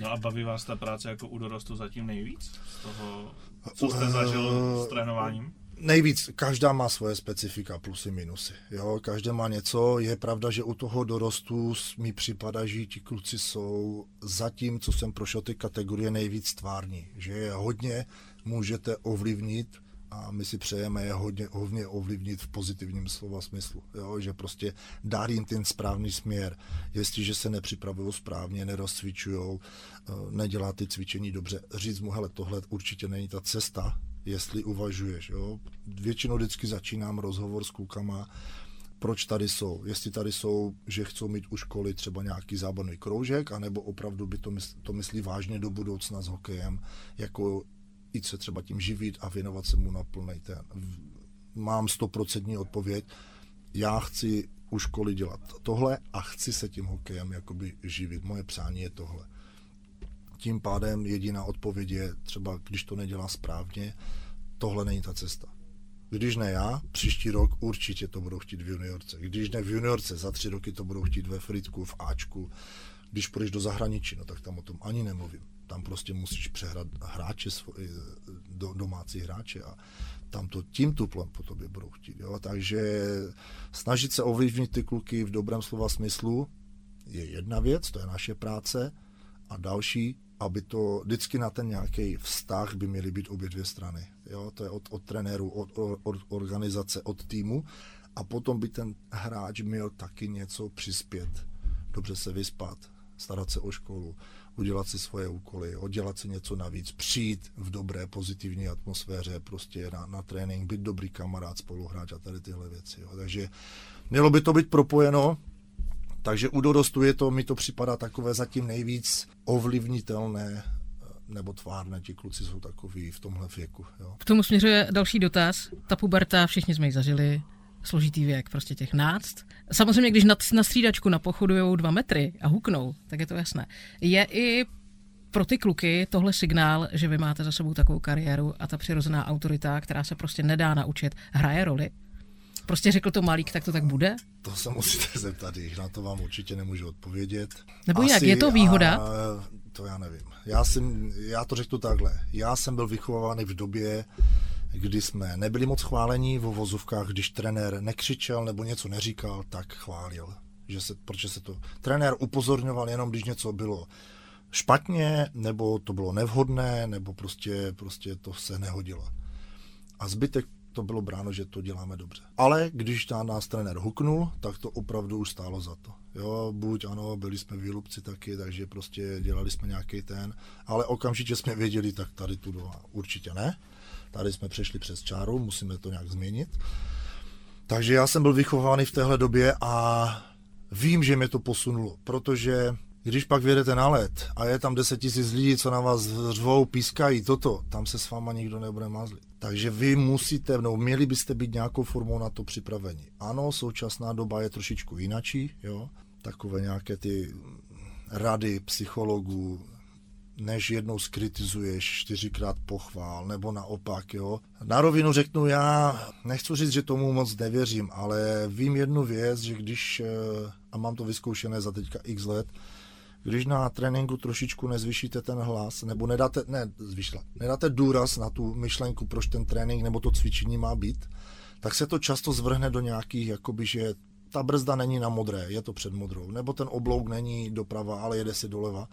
No a baví vás ta práce jako u dorostu zatím nejvíc? Z toho, co jste zažil s trénováním? Nejvíc, každá má svoje specifika, plusy, minusy. Jo, každé má něco. Je pravda, že u toho dorostu mi připadá, že ti kluci jsou zatím, co jsem prošel ty kategorie, nejvíc tvární. Že je hodně můžete ovlivnit a my si přejeme je hodně, hodně ovlivnit v pozitivním slova smyslu. Jo? Že prostě dát jim ten správný směr. Jestliže se nepřipravují správně, nerozcvičují, eh, nedělá ty cvičení dobře, říct mu, hele, tohle určitě není ta cesta, jestli uvažuješ. Jo? Většinou vždycky začínám rozhovor s klukama, proč tady jsou. Jestli tady jsou, že chcou mít u školy třeba nějaký zábavný kroužek, anebo opravdu by to, mysl, to myslí vážně do budoucna s hokejem, jako i se třeba tím živit a věnovat se mu na plný ten. Mám stoprocentní odpověď, já chci u školy dělat tohle a chci se tím hokejem jakoby živit. Moje přání je tohle. Tím pádem jediná odpověď je třeba, když to nedělá správně, tohle není ta cesta. Když ne já, příští rok určitě to budou chtít v juniorce. Když ne v juniorce, za tři roky to budou chtít ve Fritku, v Ačku. Když půjdeš do zahraničí, no tak tam o tom ani nemluvím. Tam prostě musíš přehrát hráče, do, domácí hráče a tam to tím tuplem po tobě budou chtít. Jo? Takže snažit se ovlivnit ty kluky v dobrém slova smyslu je jedna věc, to je naše práce, a další, aby to vždycky na ten nějaký vztah by měly být obě dvě strany. Jo? To je od, od trenéru, od, od organizace, od týmu a potom by ten hráč měl taky něco přispět. Dobře se vyspat, starat se o školu, udělat si svoje úkoly, oddělat si něco navíc, přijít v dobré, pozitivní atmosféře prostě na, na trénink, být dobrý kamarád, spoluhráč a tady tyhle věci. Jo. Takže mělo by to být propojeno, takže u dorostu je to, mi to připadá takové zatím nejvíc ovlivnitelné nebo tvárné, ti kluci jsou takový v tomhle věku. Jo. K tomu směřuje další dotaz. Ta puberta, všichni jsme ji zažili, složitý věk, prostě těch náct. Samozřejmě, když na, na střídačku napochodujou dva metry a huknou, tak je to jasné. Je i pro ty kluky tohle signál, že vy máte za sebou takovou kariéru a ta přirozená autorita, která se prostě nedá naučit, hraje roli? Prostě řekl to malík, tak to tak bude? To se musíte [laughs] zeptat, na to vám určitě nemůžu odpovědět. Nebo Asi, jak, je to výhoda? A, to já nevím. Já, jsem, já to řeknu takhle. Já jsem byl vychovávaný v době, kdy jsme nebyli moc chválení v vozovkách, když trenér nekřičel nebo něco neříkal, tak chválil. Že se, protože se to trenér upozorňoval jenom, když něco bylo špatně, nebo to bylo nevhodné, nebo prostě, prostě to se nehodilo. A zbytek to bylo bráno, že to děláme dobře. Ale když na nás trenér huknul, tak to opravdu už stálo za to. Jo, buď ano, byli jsme výlupci taky, takže prostě dělali jsme nějaký ten, ale okamžitě jsme věděli, tak tady tu určitě ne. Tady jsme přešli přes čáru, musíme to nějak změnit. Takže já jsem byl vychovaný v téhle době a vím, že mě to posunulo, protože když pak vyjedete na let a je tam 10 tisíc lidí, co na vás řvou, pískají toto, tam se s váma nikdo nebude mazlit. Takže vy musíte, no měli byste být nějakou formou na to připraveni. Ano, současná doba je trošičku jinačí, jo, takové nějaké ty rady psychologů, než jednou skritizuješ, čtyřikrát pochvál, nebo naopak, jo. Na rovinu řeknu, já nechci říct, že tomu moc nevěřím, ale vím jednu věc, že když, eh, a mám to vyzkoušené za teďka x let, když na tréninku trošičku nezvyšíte ten hlas, nebo nedáte, ne, zvyšla, nedáte důraz na tu myšlenku, proč ten trénink nebo to cvičení má být, tak se to často zvrhne do nějakých, jakoby, že ta brzda není na modré, je to před modrou, nebo ten oblouk není doprava, ale jede si doleva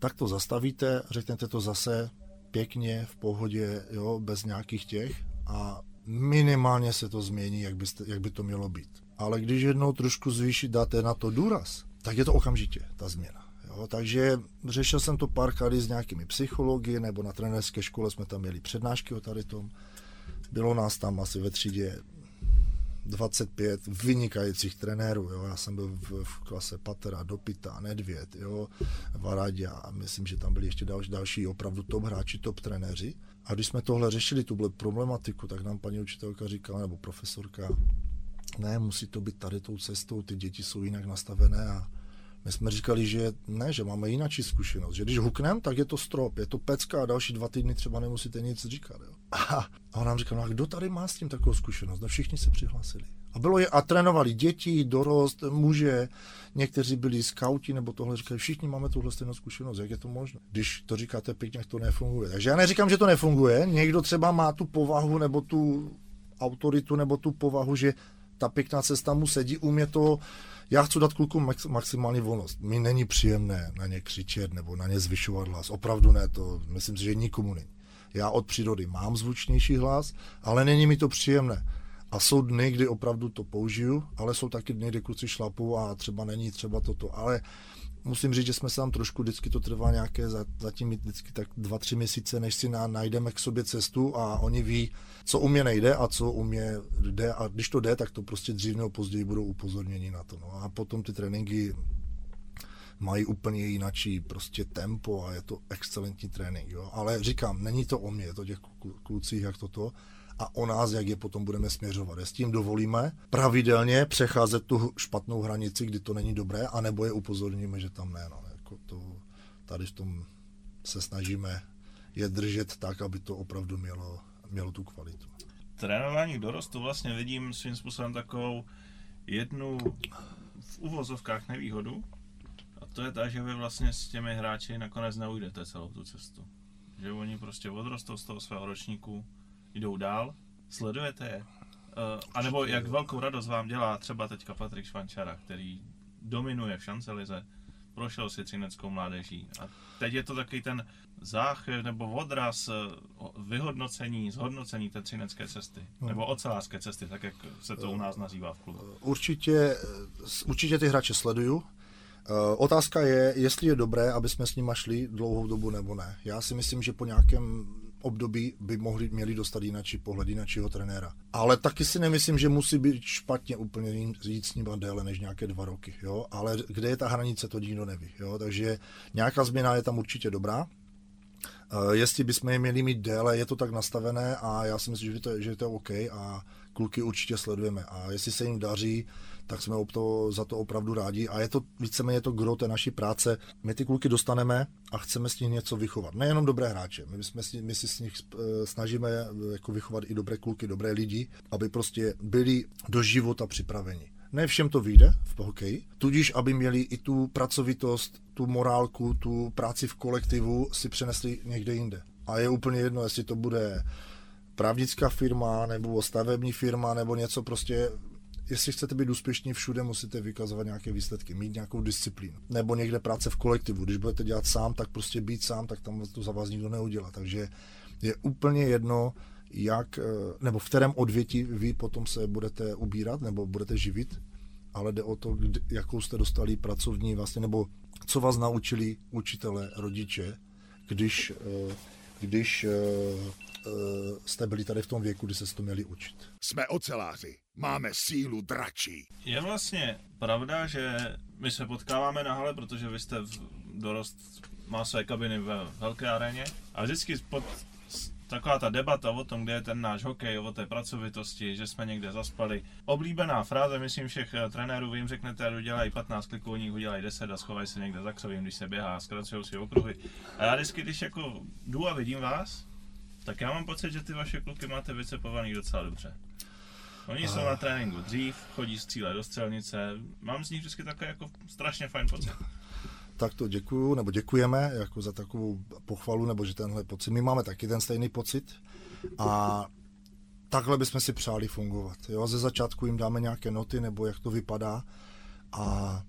tak to zastavíte, řeknete to zase pěkně, v pohodě, jo, bez nějakých těch a minimálně se to změní, jak, byste, jak by to mělo být. Ale když jednou trošku zvýšit, dáte na to důraz, tak je to okamžitě ta změna. Jo, takže řešil jsem to párkrát s nějakými psychologi, nebo na trenérské škole jsme tam měli přednášky o tady tom. Bylo nás tam asi ve třídě 25 vynikajících trenérů. Jo. Já jsem byl v, v klase Patera, Dopita, Nedvěd, jo, Varadě a myslím, že tam byli ještě další, další opravdu top hráči, top trenéři. A když jsme tohle řešili, tu problematiku, tak nám paní učitelka říkala, nebo profesorka, ne, musí to být tady tou cestou, ty děti jsou jinak nastavené a my jsme říkali, že ne, že máme jináčí zkušenost, že když huknem, tak je to strop, je to pecka a další dva týdny třeba nemusíte nic říkat. Jo. [laughs] A, on nám říkal, no a kdo tady má s tím takovou zkušenost? No všichni se přihlásili. A, bylo je, a trénovali děti, dorost, muže, někteří byli skauti nebo tohle, říkali, všichni máme tuhle stejnou zkušenost, jak je to možné? Když to říkáte pěkně, jak to nefunguje. Takže já neříkám, že to nefunguje, někdo třeba má tu povahu nebo tu autoritu nebo tu povahu, že ta pěkná cesta mu sedí, umí to já chci dát klukům max, maximální volnost. Mi není příjemné na ně křičet nebo na ně zvyšovat hlas. Opravdu ne, to myslím si, že nikomu není. Já od přírody mám zvučnější hlas, ale není mi to příjemné. A jsou dny, kdy opravdu to použiju, ale jsou taky dny, kdy kluci šlapou a třeba není třeba toto. Ale musím říct, že jsme se tam trošku, vždycky to trvá nějaké, zatím vždycky tak dva, tři měsíce, než si na, najdeme k sobě cestu a oni ví, co u mě nejde a co u mě jde a když to jde, tak to prostě dřív nebo později budou upozorněni na to. No. A potom ty tréninky mají úplně jinačí prostě tempo a je to excelentní trénink, jo. Ale říkám, není to o mě, je to těch klucích, jak toto a o nás, jak je potom budeme směřovat. S tím dovolíme pravidelně přecházet tu špatnou hranici, kdy to není dobré, anebo je upozorníme, že tam ne. No. Jako to, tady v tom se snažíme je držet tak, aby to opravdu mělo, mělo tu kvalitu. Trénování dorostu vlastně vidím svým způsobem takovou jednu v uvozovkách nevýhodu, a to je ta, že vy vlastně s těmi hráči nakonec neujdete celou tu cestu. Že oni prostě odrostou z toho svého ročníku, jdou dál, sledujete je. Uh, a nebo jak velkou radost vám dělá třeba teďka Patrik Švančara, který dominuje v šancelize, prošel si třineckou mládeží. A teď je to taky ten záchyv nebo odraz eh, vyhodnocení, zhodnocení té třinecké cesty. Hmm. Nebo ocelářské cesty, tak jak se to u nás nazývá v klubu. Určitě, určitě ty hráče sleduju. Otázka je, jestli je dobré, aby jsme s nimi šli dlouhou dobu nebo ne. Já si myslím, že po nějakém období by mohli, měli dostat jinačí pohled, jinačího trenéra. Ale taky si nemyslím, že musí být špatně úplně jít s ním déle než nějaké dva roky. Jo? Ale kde je ta hranice, to nikdo neví. Jo? Takže nějaká změna je tam určitě dobrá. Uh, jestli bychom je měli mít déle, je to tak nastavené a já si myslím, že to, že to je OK a kluky určitě sledujeme. A jestli se jim daří, tak jsme to, za to opravdu rádi. A je to víceméně to gro té naší práce. My ty kluky dostaneme a chceme s nich něco vychovat. Nejenom dobré hráče, my, jsme, my si s nich eh, snažíme eh, jako vychovat i dobré kluky, dobré lidi, aby prostě byli do života připraveni. Ne všem to vyjde v hokeji, tudíž aby měli i tu pracovitost, tu morálku, tu práci v kolektivu si přenesli někde jinde. A je úplně jedno, jestli to bude právnická firma, nebo stavební firma, nebo něco prostě jestli chcete být úspěšní všude, musíte vykazovat nějaké výsledky, mít nějakou disciplínu. Nebo někde práce v kolektivu. Když budete dělat sám, tak prostě být sám, tak tam to za vás nikdo neudělá. Takže je úplně jedno, jak, eh, nebo v kterém odvětí vy potom se budete ubírat nebo budete živit, ale jde o to, jakou jste dostali pracovní vlastně, nebo co vás naučili učitele, rodiče, když, eh, když eh, jste byli tady v tom věku, kdy se to měli učit. Jsme oceláři, máme sílu dračí. Je vlastně pravda, že my se potkáváme na hale, protože vy jste v dorost má své kabiny ve velké aréně a vždycky pod taková ta debata o tom, kde je ten náš hokej, o té pracovitosti, že jsme někde zaspali. Oblíbená fráze, myslím, všech eh, trenérů, vy jim řeknete, že dělají 15 kliků, oni udělají 10 a schovají se někde za křovím, když se běhá, zkracují si okruhy. A já vždycky, když jako jdu a vidím vás, tak já mám pocit, že ty vaše kluky máte vycepovaný docela dobře. Oni jsou na tréninku dřív, chodí střílet do střelnice, mám z nich vždycky takový jako strašně fajn pocit. Tak to děkuju, nebo děkujeme jako za takovou pochvalu, nebo že tenhle pocit. My máme taky ten stejný pocit a takhle bychom si přáli fungovat. Jo? Ze začátku jim dáme nějaké noty, nebo jak to vypadá a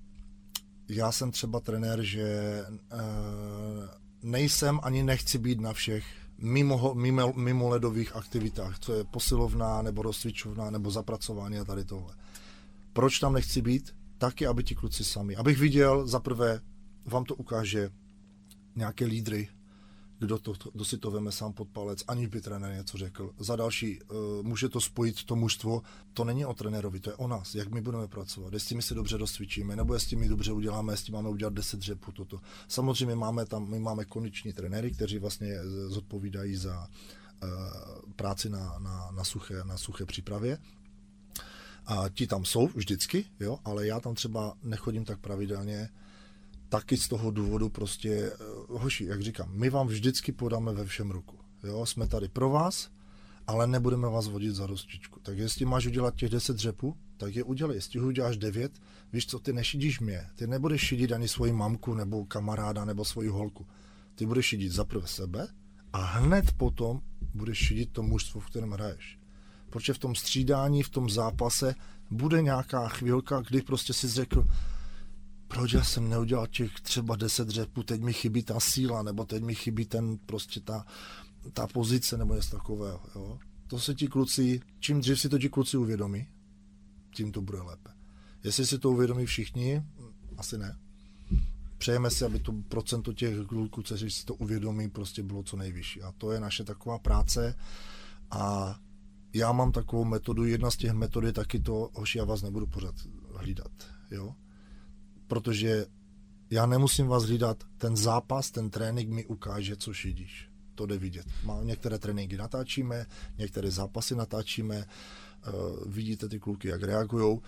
já jsem třeba trenér, že e, nejsem ani nechci být na všech mimo, mimo, mimo ledových aktivitách, co je posilovná nebo rozcvičovná nebo zapracování a tady tohle. Proč tam nechci být? Taky, aby ti kluci sami. Abych viděl, za prvé, vám to ukáže nějaké lídry, kdo, to, kdo si to veme sám pod palec, aniž by trenér něco řekl. Za další, uh, může to spojit to mužstvo, to není o trenérovi, to je o nás, jak my budeme pracovat, jestli my se dobře rozcvičíme, nebo jestli my dobře uděláme, jestli máme udělat 10 dřepů, toto. Samozřejmě máme tam, my máme kondiční trenéry, kteří vlastně zodpovídají za uh, práci na, na, na, suché, na suché přípravě, a ti tam jsou vždycky, jo, ale já tam třeba nechodím tak pravidelně, taky z toho důvodu prostě, eh, hoši, jak říkám, my vám vždycky podáme ve všem ruku. Jo, jsme tady pro vás, ale nebudeme vás vodit za rozčičku. Tak jestli máš udělat těch 10 dřepů, tak je udělej. Jestli ho uděláš 9, víš co, ty nešidíš mě. Ty nebudeš šidit ani svoji mamku, nebo kamaráda, nebo svoji holku. Ty budeš šidit zaprvé sebe a hned potom budeš šidit to mužstvo, v kterém hraješ. Protože v tom střídání, v tom zápase bude nějaká chvilka, kdy prostě si řekl, proč já jsem neudělal těch třeba deset řepů, teď mi chybí ta síla, nebo teď mi chybí ten prostě ta, ta pozice, nebo něco takového, jo. To se ti kluci, čím dřív si to ti kluci uvědomí, tím to bude lépe. Jestli si to uvědomí všichni, asi ne. Přejeme si, aby to procento těch kluků, kteří si to uvědomí, prostě bylo co nejvyšší. A to je naše taková práce. A já mám takovou metodu, jedna z těch metod je taky to, hoši, já vás nebudu pořád hlídat, jo protože Já nemusím vás hlídat, ten zápas, ten trénink mi ukáže, co šidíš. To jde vidět. Má, některé tréninky natáčíme, některé zápasy natáčíme, uh, vidíte ty kluky, jak reagují.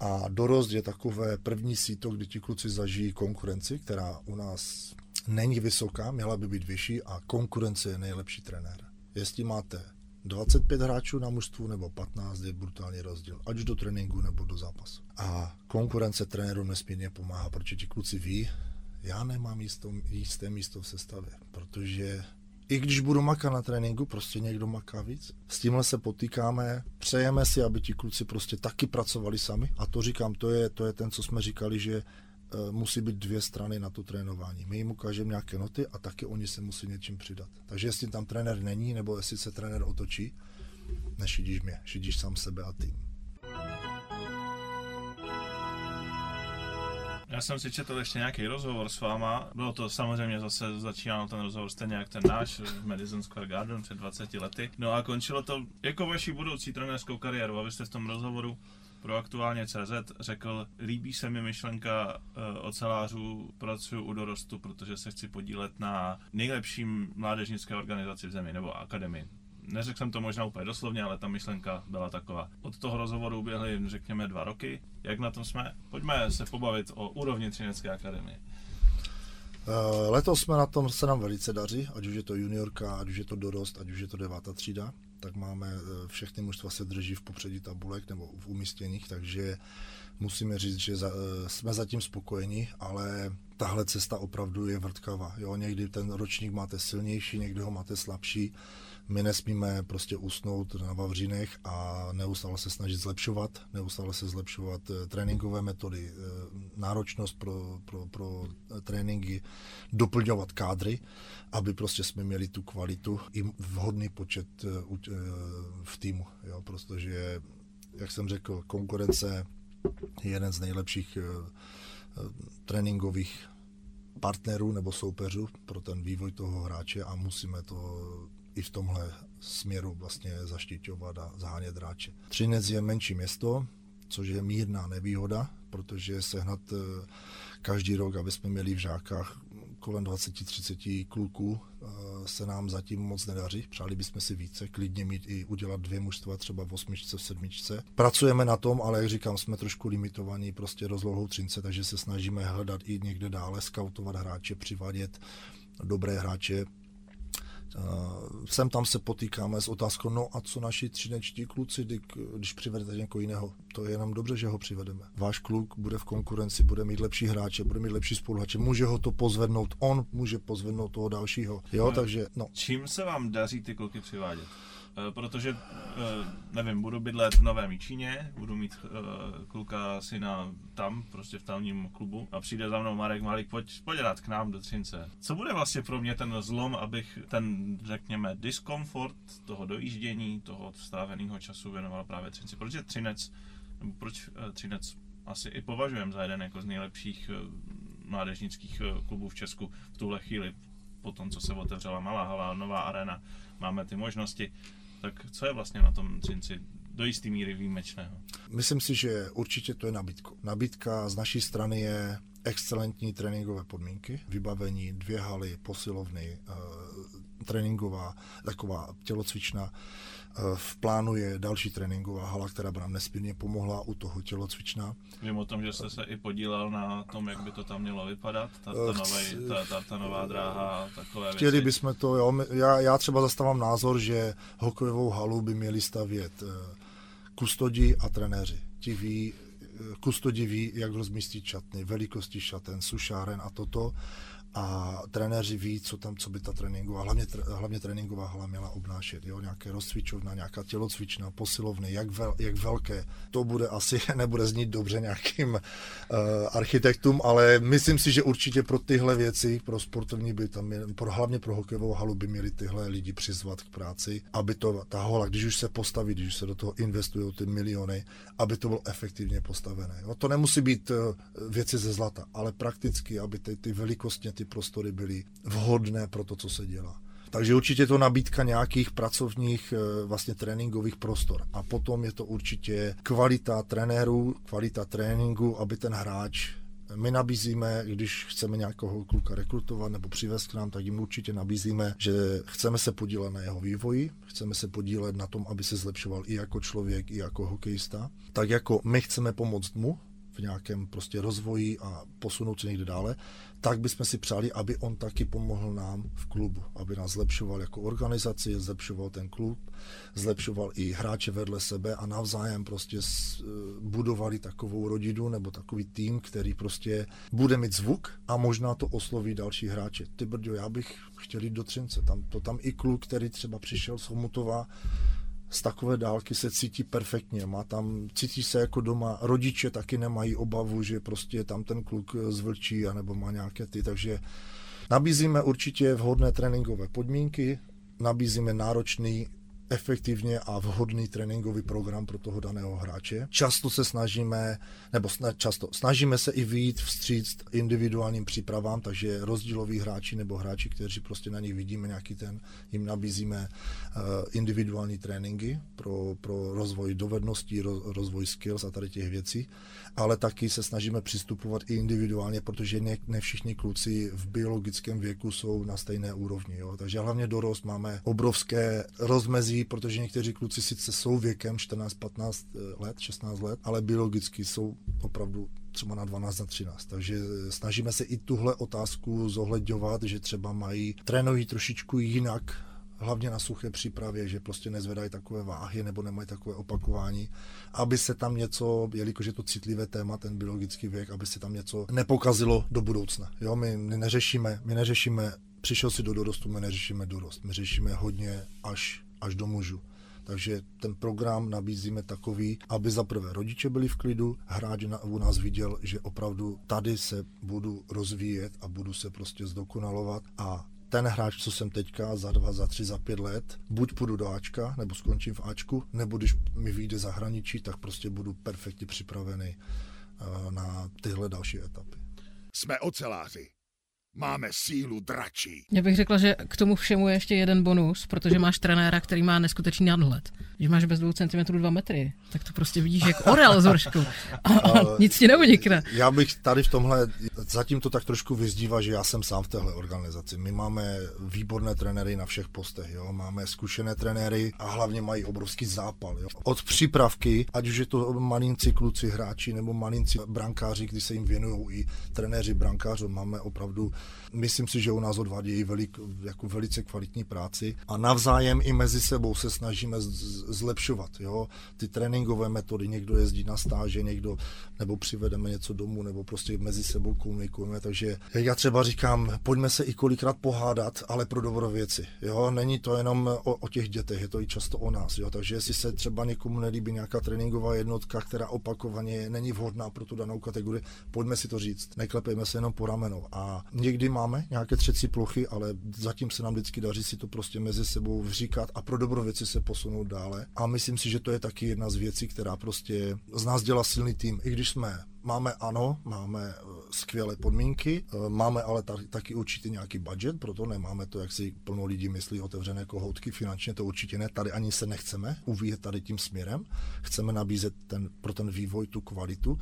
A dorost je takové první síto, kdy ti kluci zažijí konkurenci, která u nás není vysoká, měla by být vyšší a konkurence je nejlepší trenér. Jestli máte 25 hráčů na mužstvu nebo 15 je brutální rozdíl, ať už do tréninku nebo do zápasu. A konkurence trenéru nesmírně pomáhá, protože ti kluci ví, já nemám jistou, jisté místo v sestavě, protože i když budu makat na tréninku, prostě někdo maká víc. S tímhle se potýkáme, přejeme si, aby ti kluci prostě taky pracovali sami. A to říkám, to je, to je ten, co jsme říkali, že musí být dvě strany na to trénování. My jim ukážeme nějaké noty a taky oni se musí něčím přidat. Takže jestli tam trenér není, nebo jestli se trenér otočí, nešidíš mě, šidíš sám sebe a tým. Já jsem si četl ještě nějaký rozhovor s váma. Bylo to samozřejmě zase, začínal ten rozhovor stejně jak ten náš v Madison Square Garden před 20 lety. No a končilo to jako vaši budoucí trenérskou kariéru. A vy jste v tom rozhovoru pro aktuálně CZ řekl, líbí se mi myšlenka uh, ocelářů, pracuji u dorostu, protože se chci podílet na nejlepším mládežnické organizaci v zemi, nebo akademii. Neřekl jsem to možná úplně doslovně, ale ta myšlenka byla taková. Od toho rozhovoru uběhly, řekněme, dva roky. Jak na tom jsme? Pojďme se pobavit o úrovni Třinecké akademie. Eh, letos jsme na tom, se nám velice daří, ať už je to juniorka, ať už je to dorost, ať už je to devátá třída tak máme, eh, všechny mužstva se drží v popředí tabulek nebo v umístěních, takže musíme říct, že za, eh, jsme zatím spokojeni, ale tahle cesta opravdu je vrtkavá. Jo, někdy ten ročník máte silnější, někdy ho máte slabší. My nesmíme prostě usnout na Vavřínech a neustále se snažit zlepšovat, neustále se zlepšovat eh, tréninkové metody, náročnost pro, pro, pro tréninky, doplňovat kádry aby prostě jsme měli tu kvalitu i vhodný počet eh, eh, v týmu, jo, protože, jak jsem řekl, konkurence je jeden z nejlepších eh, tréninkových partnerů nebo soupeřů pro ten vývoj toho hráče a musíme to i v tomhle směru vlastně zaštiťovat a zahánět hráče. Třinec je menší město, což je mírná nevýhoda, protože sehnat každý rok, aby jsme měli v žákách kolem 20-30 kluků eh, se nám zatím moc nedaří. Přáli bychom si více, klidně mít i udělat dvě mužstva třeba v osmičce, v sedmičce. Pracujeme na tom, ale jak říkám, jsme trošku limitovaní prostě rozlohou třince, takže se snažíme hledat i někde dále, skautovat hráče, přivádět dobré hráče, sem tam se potýkáme s otázkou, no a co naši třinečtí kluci, když přivedete někoho jiného, to je jenom dobře, že ho přivedeme. Váš kluk bude v konkurenci, bude mít lepší hráče, bude mít lepší spoluhráče, může ho to pozvednout, on může pozvednout toho dalšího. Jo, no, takže no. Čím se vám daří ty kluky přivádět? Eh, protože, eh, nevím, budu bydlet v Novém Číně, budu mít eh, kluka syna tam, prostě v tamním klubu a přijde za mnou Marek Malík, pojď, pojď rád k nám do Třince. Co bude vlastně pro mě ten zlom, abych ten, řekněme, diskomfort toho dojíždění, toho stráveného času věnoval právě Třinci? Protože Třinec, nebo proč Třinec asi i považujeme za jeden jako z nejlepších mládežnických klubů v Česku v tuhle chvíli, po tom, co se otevřela malá hala, nová arena, máme ty možnosti. Tak co je vlastně na tom Třinci do jisté míry výjimečného? Myslím si, že určitě to je nabídka. Nabídka z naší strany je excelentní tréninkové podmínky, vybavení, dvě haly, posilovny, uh, tréninková, taková tělocvična, v plánu je další tréninková hala, která by nám nesmírně pomohla u toho tělocvična. Vím o tom, že jste se i podílel na tom, jak by to tam mělo vypadat, ta, ta, novej, ta, ta, ta nová dráha a takové Chtěli věci. bychom to, jo. Já, já třeba zastávám názor, že hokejovou halu by měli stavět eh, kustodi a trenéři. Ti ví, eh, kustodi ví, jak rozmístit šatny, velikosti šaten, sušáren a toto a trenéři ví, co tam, co by ta tréninková, hlavně, hlavně tréninková hala měla obnášet, jo, nějaké rozcvičovna, nějaká tělocvična, posilovny, jak, vel, jak velké, to bude asi, [laughs] nebude znít dobře nějakým uh, architektům, ale myslím si, že určitě pro tyhle věci, pro sportovní by tam, pro, hlavně pro hokejovou halu by měli tyhle lidi přizvat k práci, aby to, ta hola, když už se postaví, když se do toho investují ty miliony, aby to bylo efektivně postavené. Jo. To nemusí být uh, věci ze zlata, ale prakticky, aby ty, ty velikostně ty prostory byly vhodné pro to, co se dělá. Takže určitě to nabídka nějakých pracovních eh, vlastně tréninkových prostor. A potom je to určitě kvalita trenérů, kvalita tréninku, aby ten hráč My nabízíme, když chceme nějakého kluka rekrutovat nebo přivést k nám, tak jim určitě nabízíme, že chceme se podílet na jeho vývoji, chceme se podílet na tom, aby se zlepšoval i jako člověk, i jako hokejista. Tak jako my chceme pomoct mu, nějakém prostě rozvoji a posunout se někde dále, tak bychom si přáli, aby on taky pomohl nám v klubu, aby nás zlepšoval jako organizaci, zlepšoval ten klub, zlepšoval i hráče vedle sebe a navzájem prostě s- budovali takovou rodinu nebo takový tým, který prostě bude mít zvuk a možná to osloví další hráče. Ty brďo, já bych chtěl jít do Třince, tam, to tam i kluk, který třeba přišel z Homutova, z takové dálky se cítí perfektně, má tam, cítí se jako doma, rodiče taky nemají obavu, že prostě tam ten kluk zvlčí, anebo má nějaké ty, takže nabízíme určitě vhodné tréninkové podmínky, nabízíme náročný efektivně a vhodný tréninkový program pro toho daného hráče. Často se snažíme, nebo sna, často, snažíme se i vyjít vstříc individuálním přípravám, takže rozdíloví hráči nebo hráči, kteří prostě na nich vidíme nějaký ten, jim nabízíme uh, individuální tréninky pro, pro rozvoj dovedností, ro, rozvoj skills a tady těch věcí, ale taky se snažíme přistupovat i individuálně, protože ne, ne všichni kluci v biologickém věku jsou na stejné úrovni. Jo? Takže hlavně dorost máme obrovské rozmezí, protože někteří kluci sice jsou věkem 14-15 let, 16 let, ale biologicky jsou opravdu třeba na 12 na 13. Takže snažíme se i tuhle otázku zohledňovat, že třeba mají trénují trošičku jinak, hlavně na suché přípravě, že prostě nezvedají takové váhy nebo nemají takové opakování, aby se tam něco, jelikož je to citlivé téma, ten biologický věk, aby se tam něco nepokazilo do budoucna. Jo, my, my neřešíme, my neřešíme, přišel si do dorostu, my neřešíme dorost, my řešíme hodně až, až do mužů. Takže ten program nabízíme takový, aby za prvé rodiče byli v klidu, hráč u nás viděl, že opravdu tady se budu rozvíjet a budu se prostě zdokonalovat a ten hráč, co jsem teďka za dva, za tři, za pět let, buď půjdu do Ačka, nebo skončím v Ačku, nebo když mi vyjde zahraničí, tak prostě budu perfektně připravený uh, na tyhle další etapy. Jsme oceláři. Máme sílu dračí. Já bych řekla, že k tomu všemu je ještě jeden bonus, protože máš trenéra, který má neskutečný nadhled. Když máš bez 2 cm 2 metry, tak to prostě vidíš jak orel z vršku. A, [laughs] a nic ti neunikne. Já bych tady v tomhle, zatím to tak trošku vyzdívá, že já jsem sám v téhle organizaci. My máme výborné trenéry na všech postech, jo? máme zkušené trenéry a hlavně mají obrovský zápal. Jo? Od přípravky, ať už je to malinci kluci hráči nebo malinci brankáři, kdy se jim věnují i trenéři brankářů, máme opravdu Myslím si, že u nás odvádějí velik, jako velice kvalitní práci a navzájem i mezi sebou se snažíme zlepšovat. Jo? Ty tréninkové metody, někdo jezdí na stáže, někdo, nebo přivedeme něco domů, nebo prostě mezi sebou komunikujeme. Takže já třeba říkám, pojďme se i kolikrát pohádat, ale pro dobro věci. Jo? Není to jenom o, o těch dětech, je to i často o nás. Jo? Takže jestli se třeba někomu nelíbí nějaká tréninková jednotka, která opakovaně není vhodná pro tu danou kategorii, pojďme si to říct. Neklepejme se jenom po ramenou. A někdy máme nějaké třecí plochy, ale zatím se nám vždycky daří si to prostě mezi sebou vříkat a pro dobro věci se posunout dále. A myslím si, že to je taky jedna z věcí, která prostě z nás dělá silný tým. I když jsme Máme ano, máme skvělé podmínky, máme ale taky určitě nějaký budget, proto nemáme to, jak si plno lidí myslí, otevřené kohoutky, finančně to určitě ne, tady ani se nechceme uvíjet tady tím směrem, chceme nabízet ten, pro ten vývoj tu kvalitu,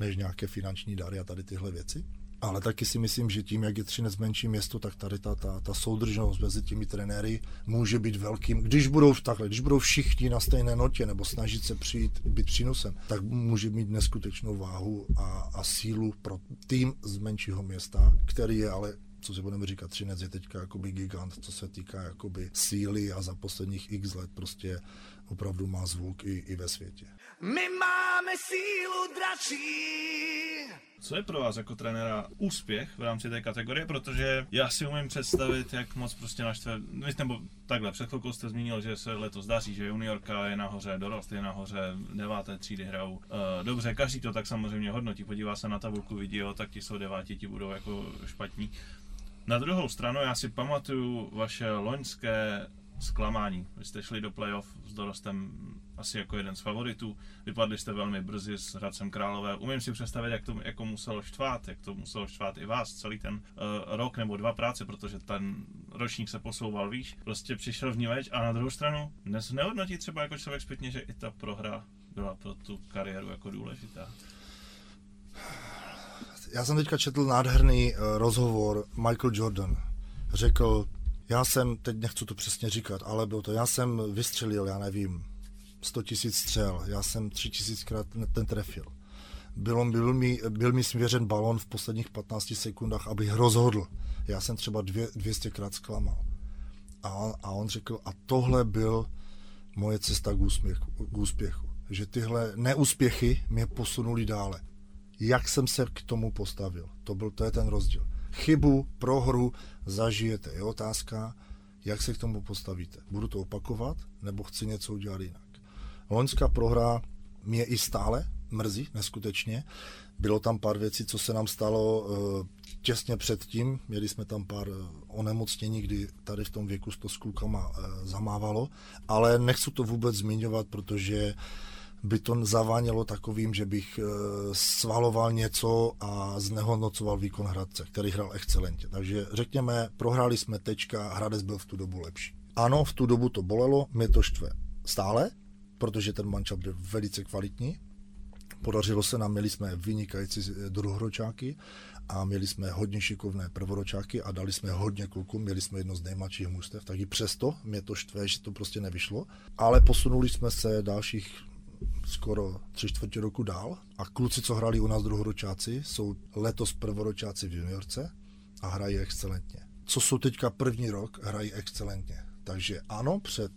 než nějaké finanční dary a tady tyhle věci. Ale taky si myslím, že tím, jak je Třinec menší město, tak tady ta, ta, ta soudržnost mezi těmi trenéry může být velkým. Když budou takhle, když budou všichni na stejné notě nebo snažit se přijít, být přínosem, tak může mít neskutečnou váhu a, a sílu pro tým z menšího města, který je ale co si budeme říkat, Třinec je teďka jakoby gigant, co se týká jakoby síly a za posledních x let prostě opravdu má zvuk i, i ve světě. My máme sílu dračí. Co je pro vás jako trenéra úspěch v rámci té kategorie? Protože já si umím představit, jak moc prostě naštve, nebo takhle, před chvilkou jste zmínil, že se letos daří, že juniorka je nahoře, dorost je nahoře, deváté třídy hrajou. Uh, dobře, každý to tak samozřejmě hodnotí, podívá se na tabulku, vidí, tak ti jsou deváti, ti budou jako špatní. Na druhou stranu, já si pamatuju vaše loňské zklamání. Vy jste šli do playoff s dorostem asi jako jeden z favoritů. Vypadli jste velmi brzy s Hradcem Králové. Umím si představit, jak to jako muselo štvát, jak to muselo štvát i vás celý ten uh, rok nebo dva práce, protože ten ročník se posouval výš. Prostě přišel vníveč a na druhou stranu dnes nehodnotí třeba jako člověk zpětně, že i ta prohra byla pro tu kariéru jako důležitá. Já jsem teďka četl nádherný uh, rozhovor Michael Jordan. Řekl, já jsem, teď nechci to přesně říkat, ale bylo to, já jsem vystřelil, já nevím, 100 tisíc střel, já jsem 3 tisíckrát ten trefil. Byl, byl, mi, byl mi svěřen balon v posledních 15 sekundách, abych rozhodl. Já jsem třeba dvě, 200krát zklamal. A on, a on řekl, a tohle byl moje cesta k úspěchu, k úspěchu. Že tyhle neúspěchy mě posunuli dále. Jak jsem se k tomu postavil? To, byl, to je ten rozdíl. Chybu, prohru zažijete. Je otázka, jak se k tomu postavíte. Budu to opakovat, nebo chci něco udělat jinak. Loňská prohra mě i stále mrzí, neskutečně. Bylo tam pár věcí, co se nám stalo uh, těsně předtím. Měli jsme tam pár uh, onemocnění, kdy tady v tom věku to s klukama uh, zamávalo, ale nechci to vůbec zmiňovat, protože by to zavánělo takovým, že bych svaloval něco a znehodnocoval výkon Hradce, který hrál excelentně. Takže řekněme, prohráli jsme tečka, Hradec byl v tu dobu lepší. Ano, v tu dobu to bolelo, mě to štve stále, protože ten mančat byl velice kvalitní, Podařilo se nám, měli jsme vynikající druhoročáky a měli jsme hodně šikovné prvoročáky a dali jsme hodně kluků, měli jsme jedno z nejmladších mužstev, tak i přesto mě to štve, že to prostě nevyšlo, ale posunuli jsme se dalších skoro tři čtvrtě roku dál a kluci, co hráli u nás druhoročáci, jsou letos prvoročáci v juniorce a hrají excelentně. Co jsou teďka první rok, hrají excelentně. Takže ano, před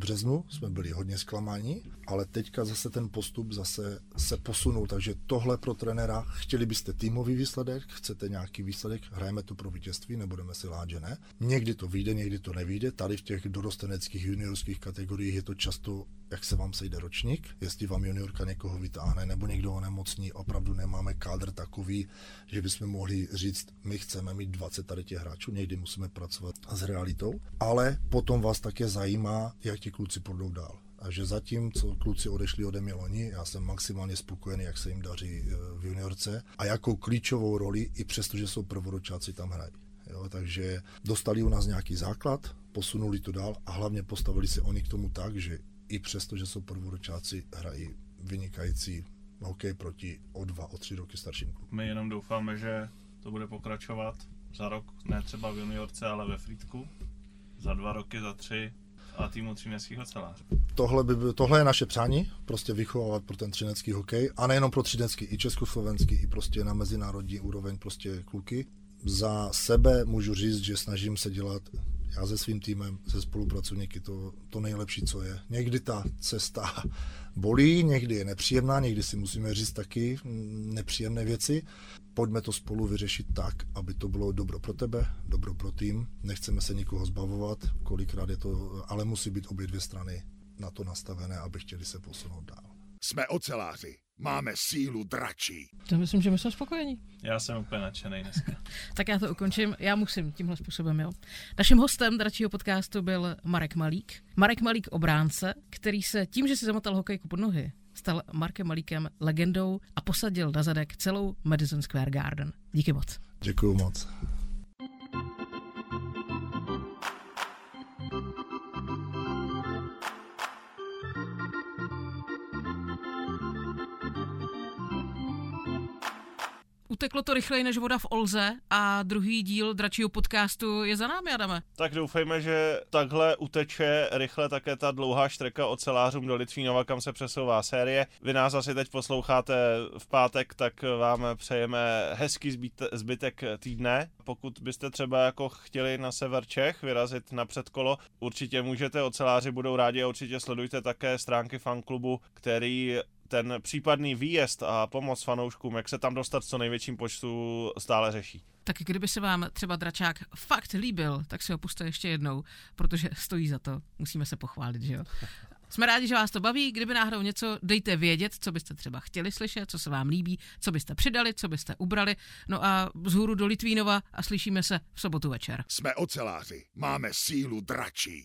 březnu jsme byli hodně zklamáni, ale teďka zase ten postup zase se posunul, takže tohle pro trenéra, chtěli byste týmový výsledek, chcete nějaký výsledek, hrajeme to pro vítězství, nebudeme si lát, že ne. Někdy to vyjde, někdy to nevyjde, tady v těch dorosteneckých juniorských kategoriích je to často jak se vám sejde ročník, jestli vám juniorka někoho vytáhne, nebo někdo onemocní, opravdu nemáme kádr takový, že bychom mohli říct, my chceme mít 20 tady těch hráčů, někdy musíme pracovat s realitou, ale potom vás také zajímá, jak ti kluci půjdou dál. A že zatím, co kluci odešli ode mě loni, já jsem maximálně spokojený, jak se jim daří e, v juniorce a jakou klíčovou roli, i přesto, že jsou prvoročáci, tam hrají. Jo, takže dostali u nás nějaký základ, posunuli to dál a hlavně postavili se oni k tomu tak, že i přesto, že jsou prvoročáci, hrají vynikající hokej proti o dva, o tři roky starším klubům. My jenom doufáme, že to bude pokračovat za rok, ne třeba v juniorce, ale ve Frýdku. Za dva roky, za tři a týmu třineckých ocelářů. Tohle, by, tohle je naše přání, prostě vychovávat pro ten třinecký hokej a nejenom pro třinecký, i československý, i prostě na mezinárodní úroveň prostě kluky. Za sebe můžu říct, že snažím se dělat já se svým týmem, se spolupracovníky, to, to nejlepší, co je. Někdy ta cesta bolí, někdy je nepříjemná, někdy si musíme říct taky nepříjemné věci. Pojďme to spolu vyřešit tak, aby to bylo dobro pro tebe, dobro pro tým. Nechceme se nikoho zbavovat, kolikrát je to, ale musí být obě dvě strany na to nastavené, aby chtěli se posunout dál. Jsme oceláři. Máme sílu dračí. To myslím, že my jsme spokojení. Já jsem úplně nadšený dneska. [laughs] tak já to ukončím. Já musím tímhle způsobem, jo. Naším hostem dračího podcastu byl Marek Malík. Marek Malík obránce, který se tím, že si zamotal hokejku pod nohy, stal Markem Malíkem legendou a posadil na zadek celou Madison Square Garden. Díky moc. Děkuji moc. Uteklo to rychleji než voda v Olze a druhý díl dračího podcastu je za námi, Adame. Tak doufejme, že takhle uteče rychle také ta dlouhá štreka ocelářům do Litvínova, kam se přesouvá série. Vy nás asi teď posloucháte v pátek, tak vám přejeme hezký zbytek týdne. Pokud byste třeba jako chtěli na sever Čech vyrazit na předkolo, určitě můžete, oceláři budou rádi a určitě sledujte také stránky fanklubu, který ten případný výjezd a pomoc fanouškům, jak se tam dostat co největším počtu, stále řeší. Tak kdyby se vám třeba dračák fakt líbil, tak si ho puste ještě jednou, protože stojí za to. Musíme se pochválit, že jo? Jsme rádi, že vás to baví. Kdyby náhodou něco, dejte vědět, co byste třeba chtěli slyšet, co se vám líbí, co byste přidali, co byste ubrali. No a vzhůru do Litvínova a slyšíme se v sobotu večer. Jsme oceláři. Máme sílu dračí.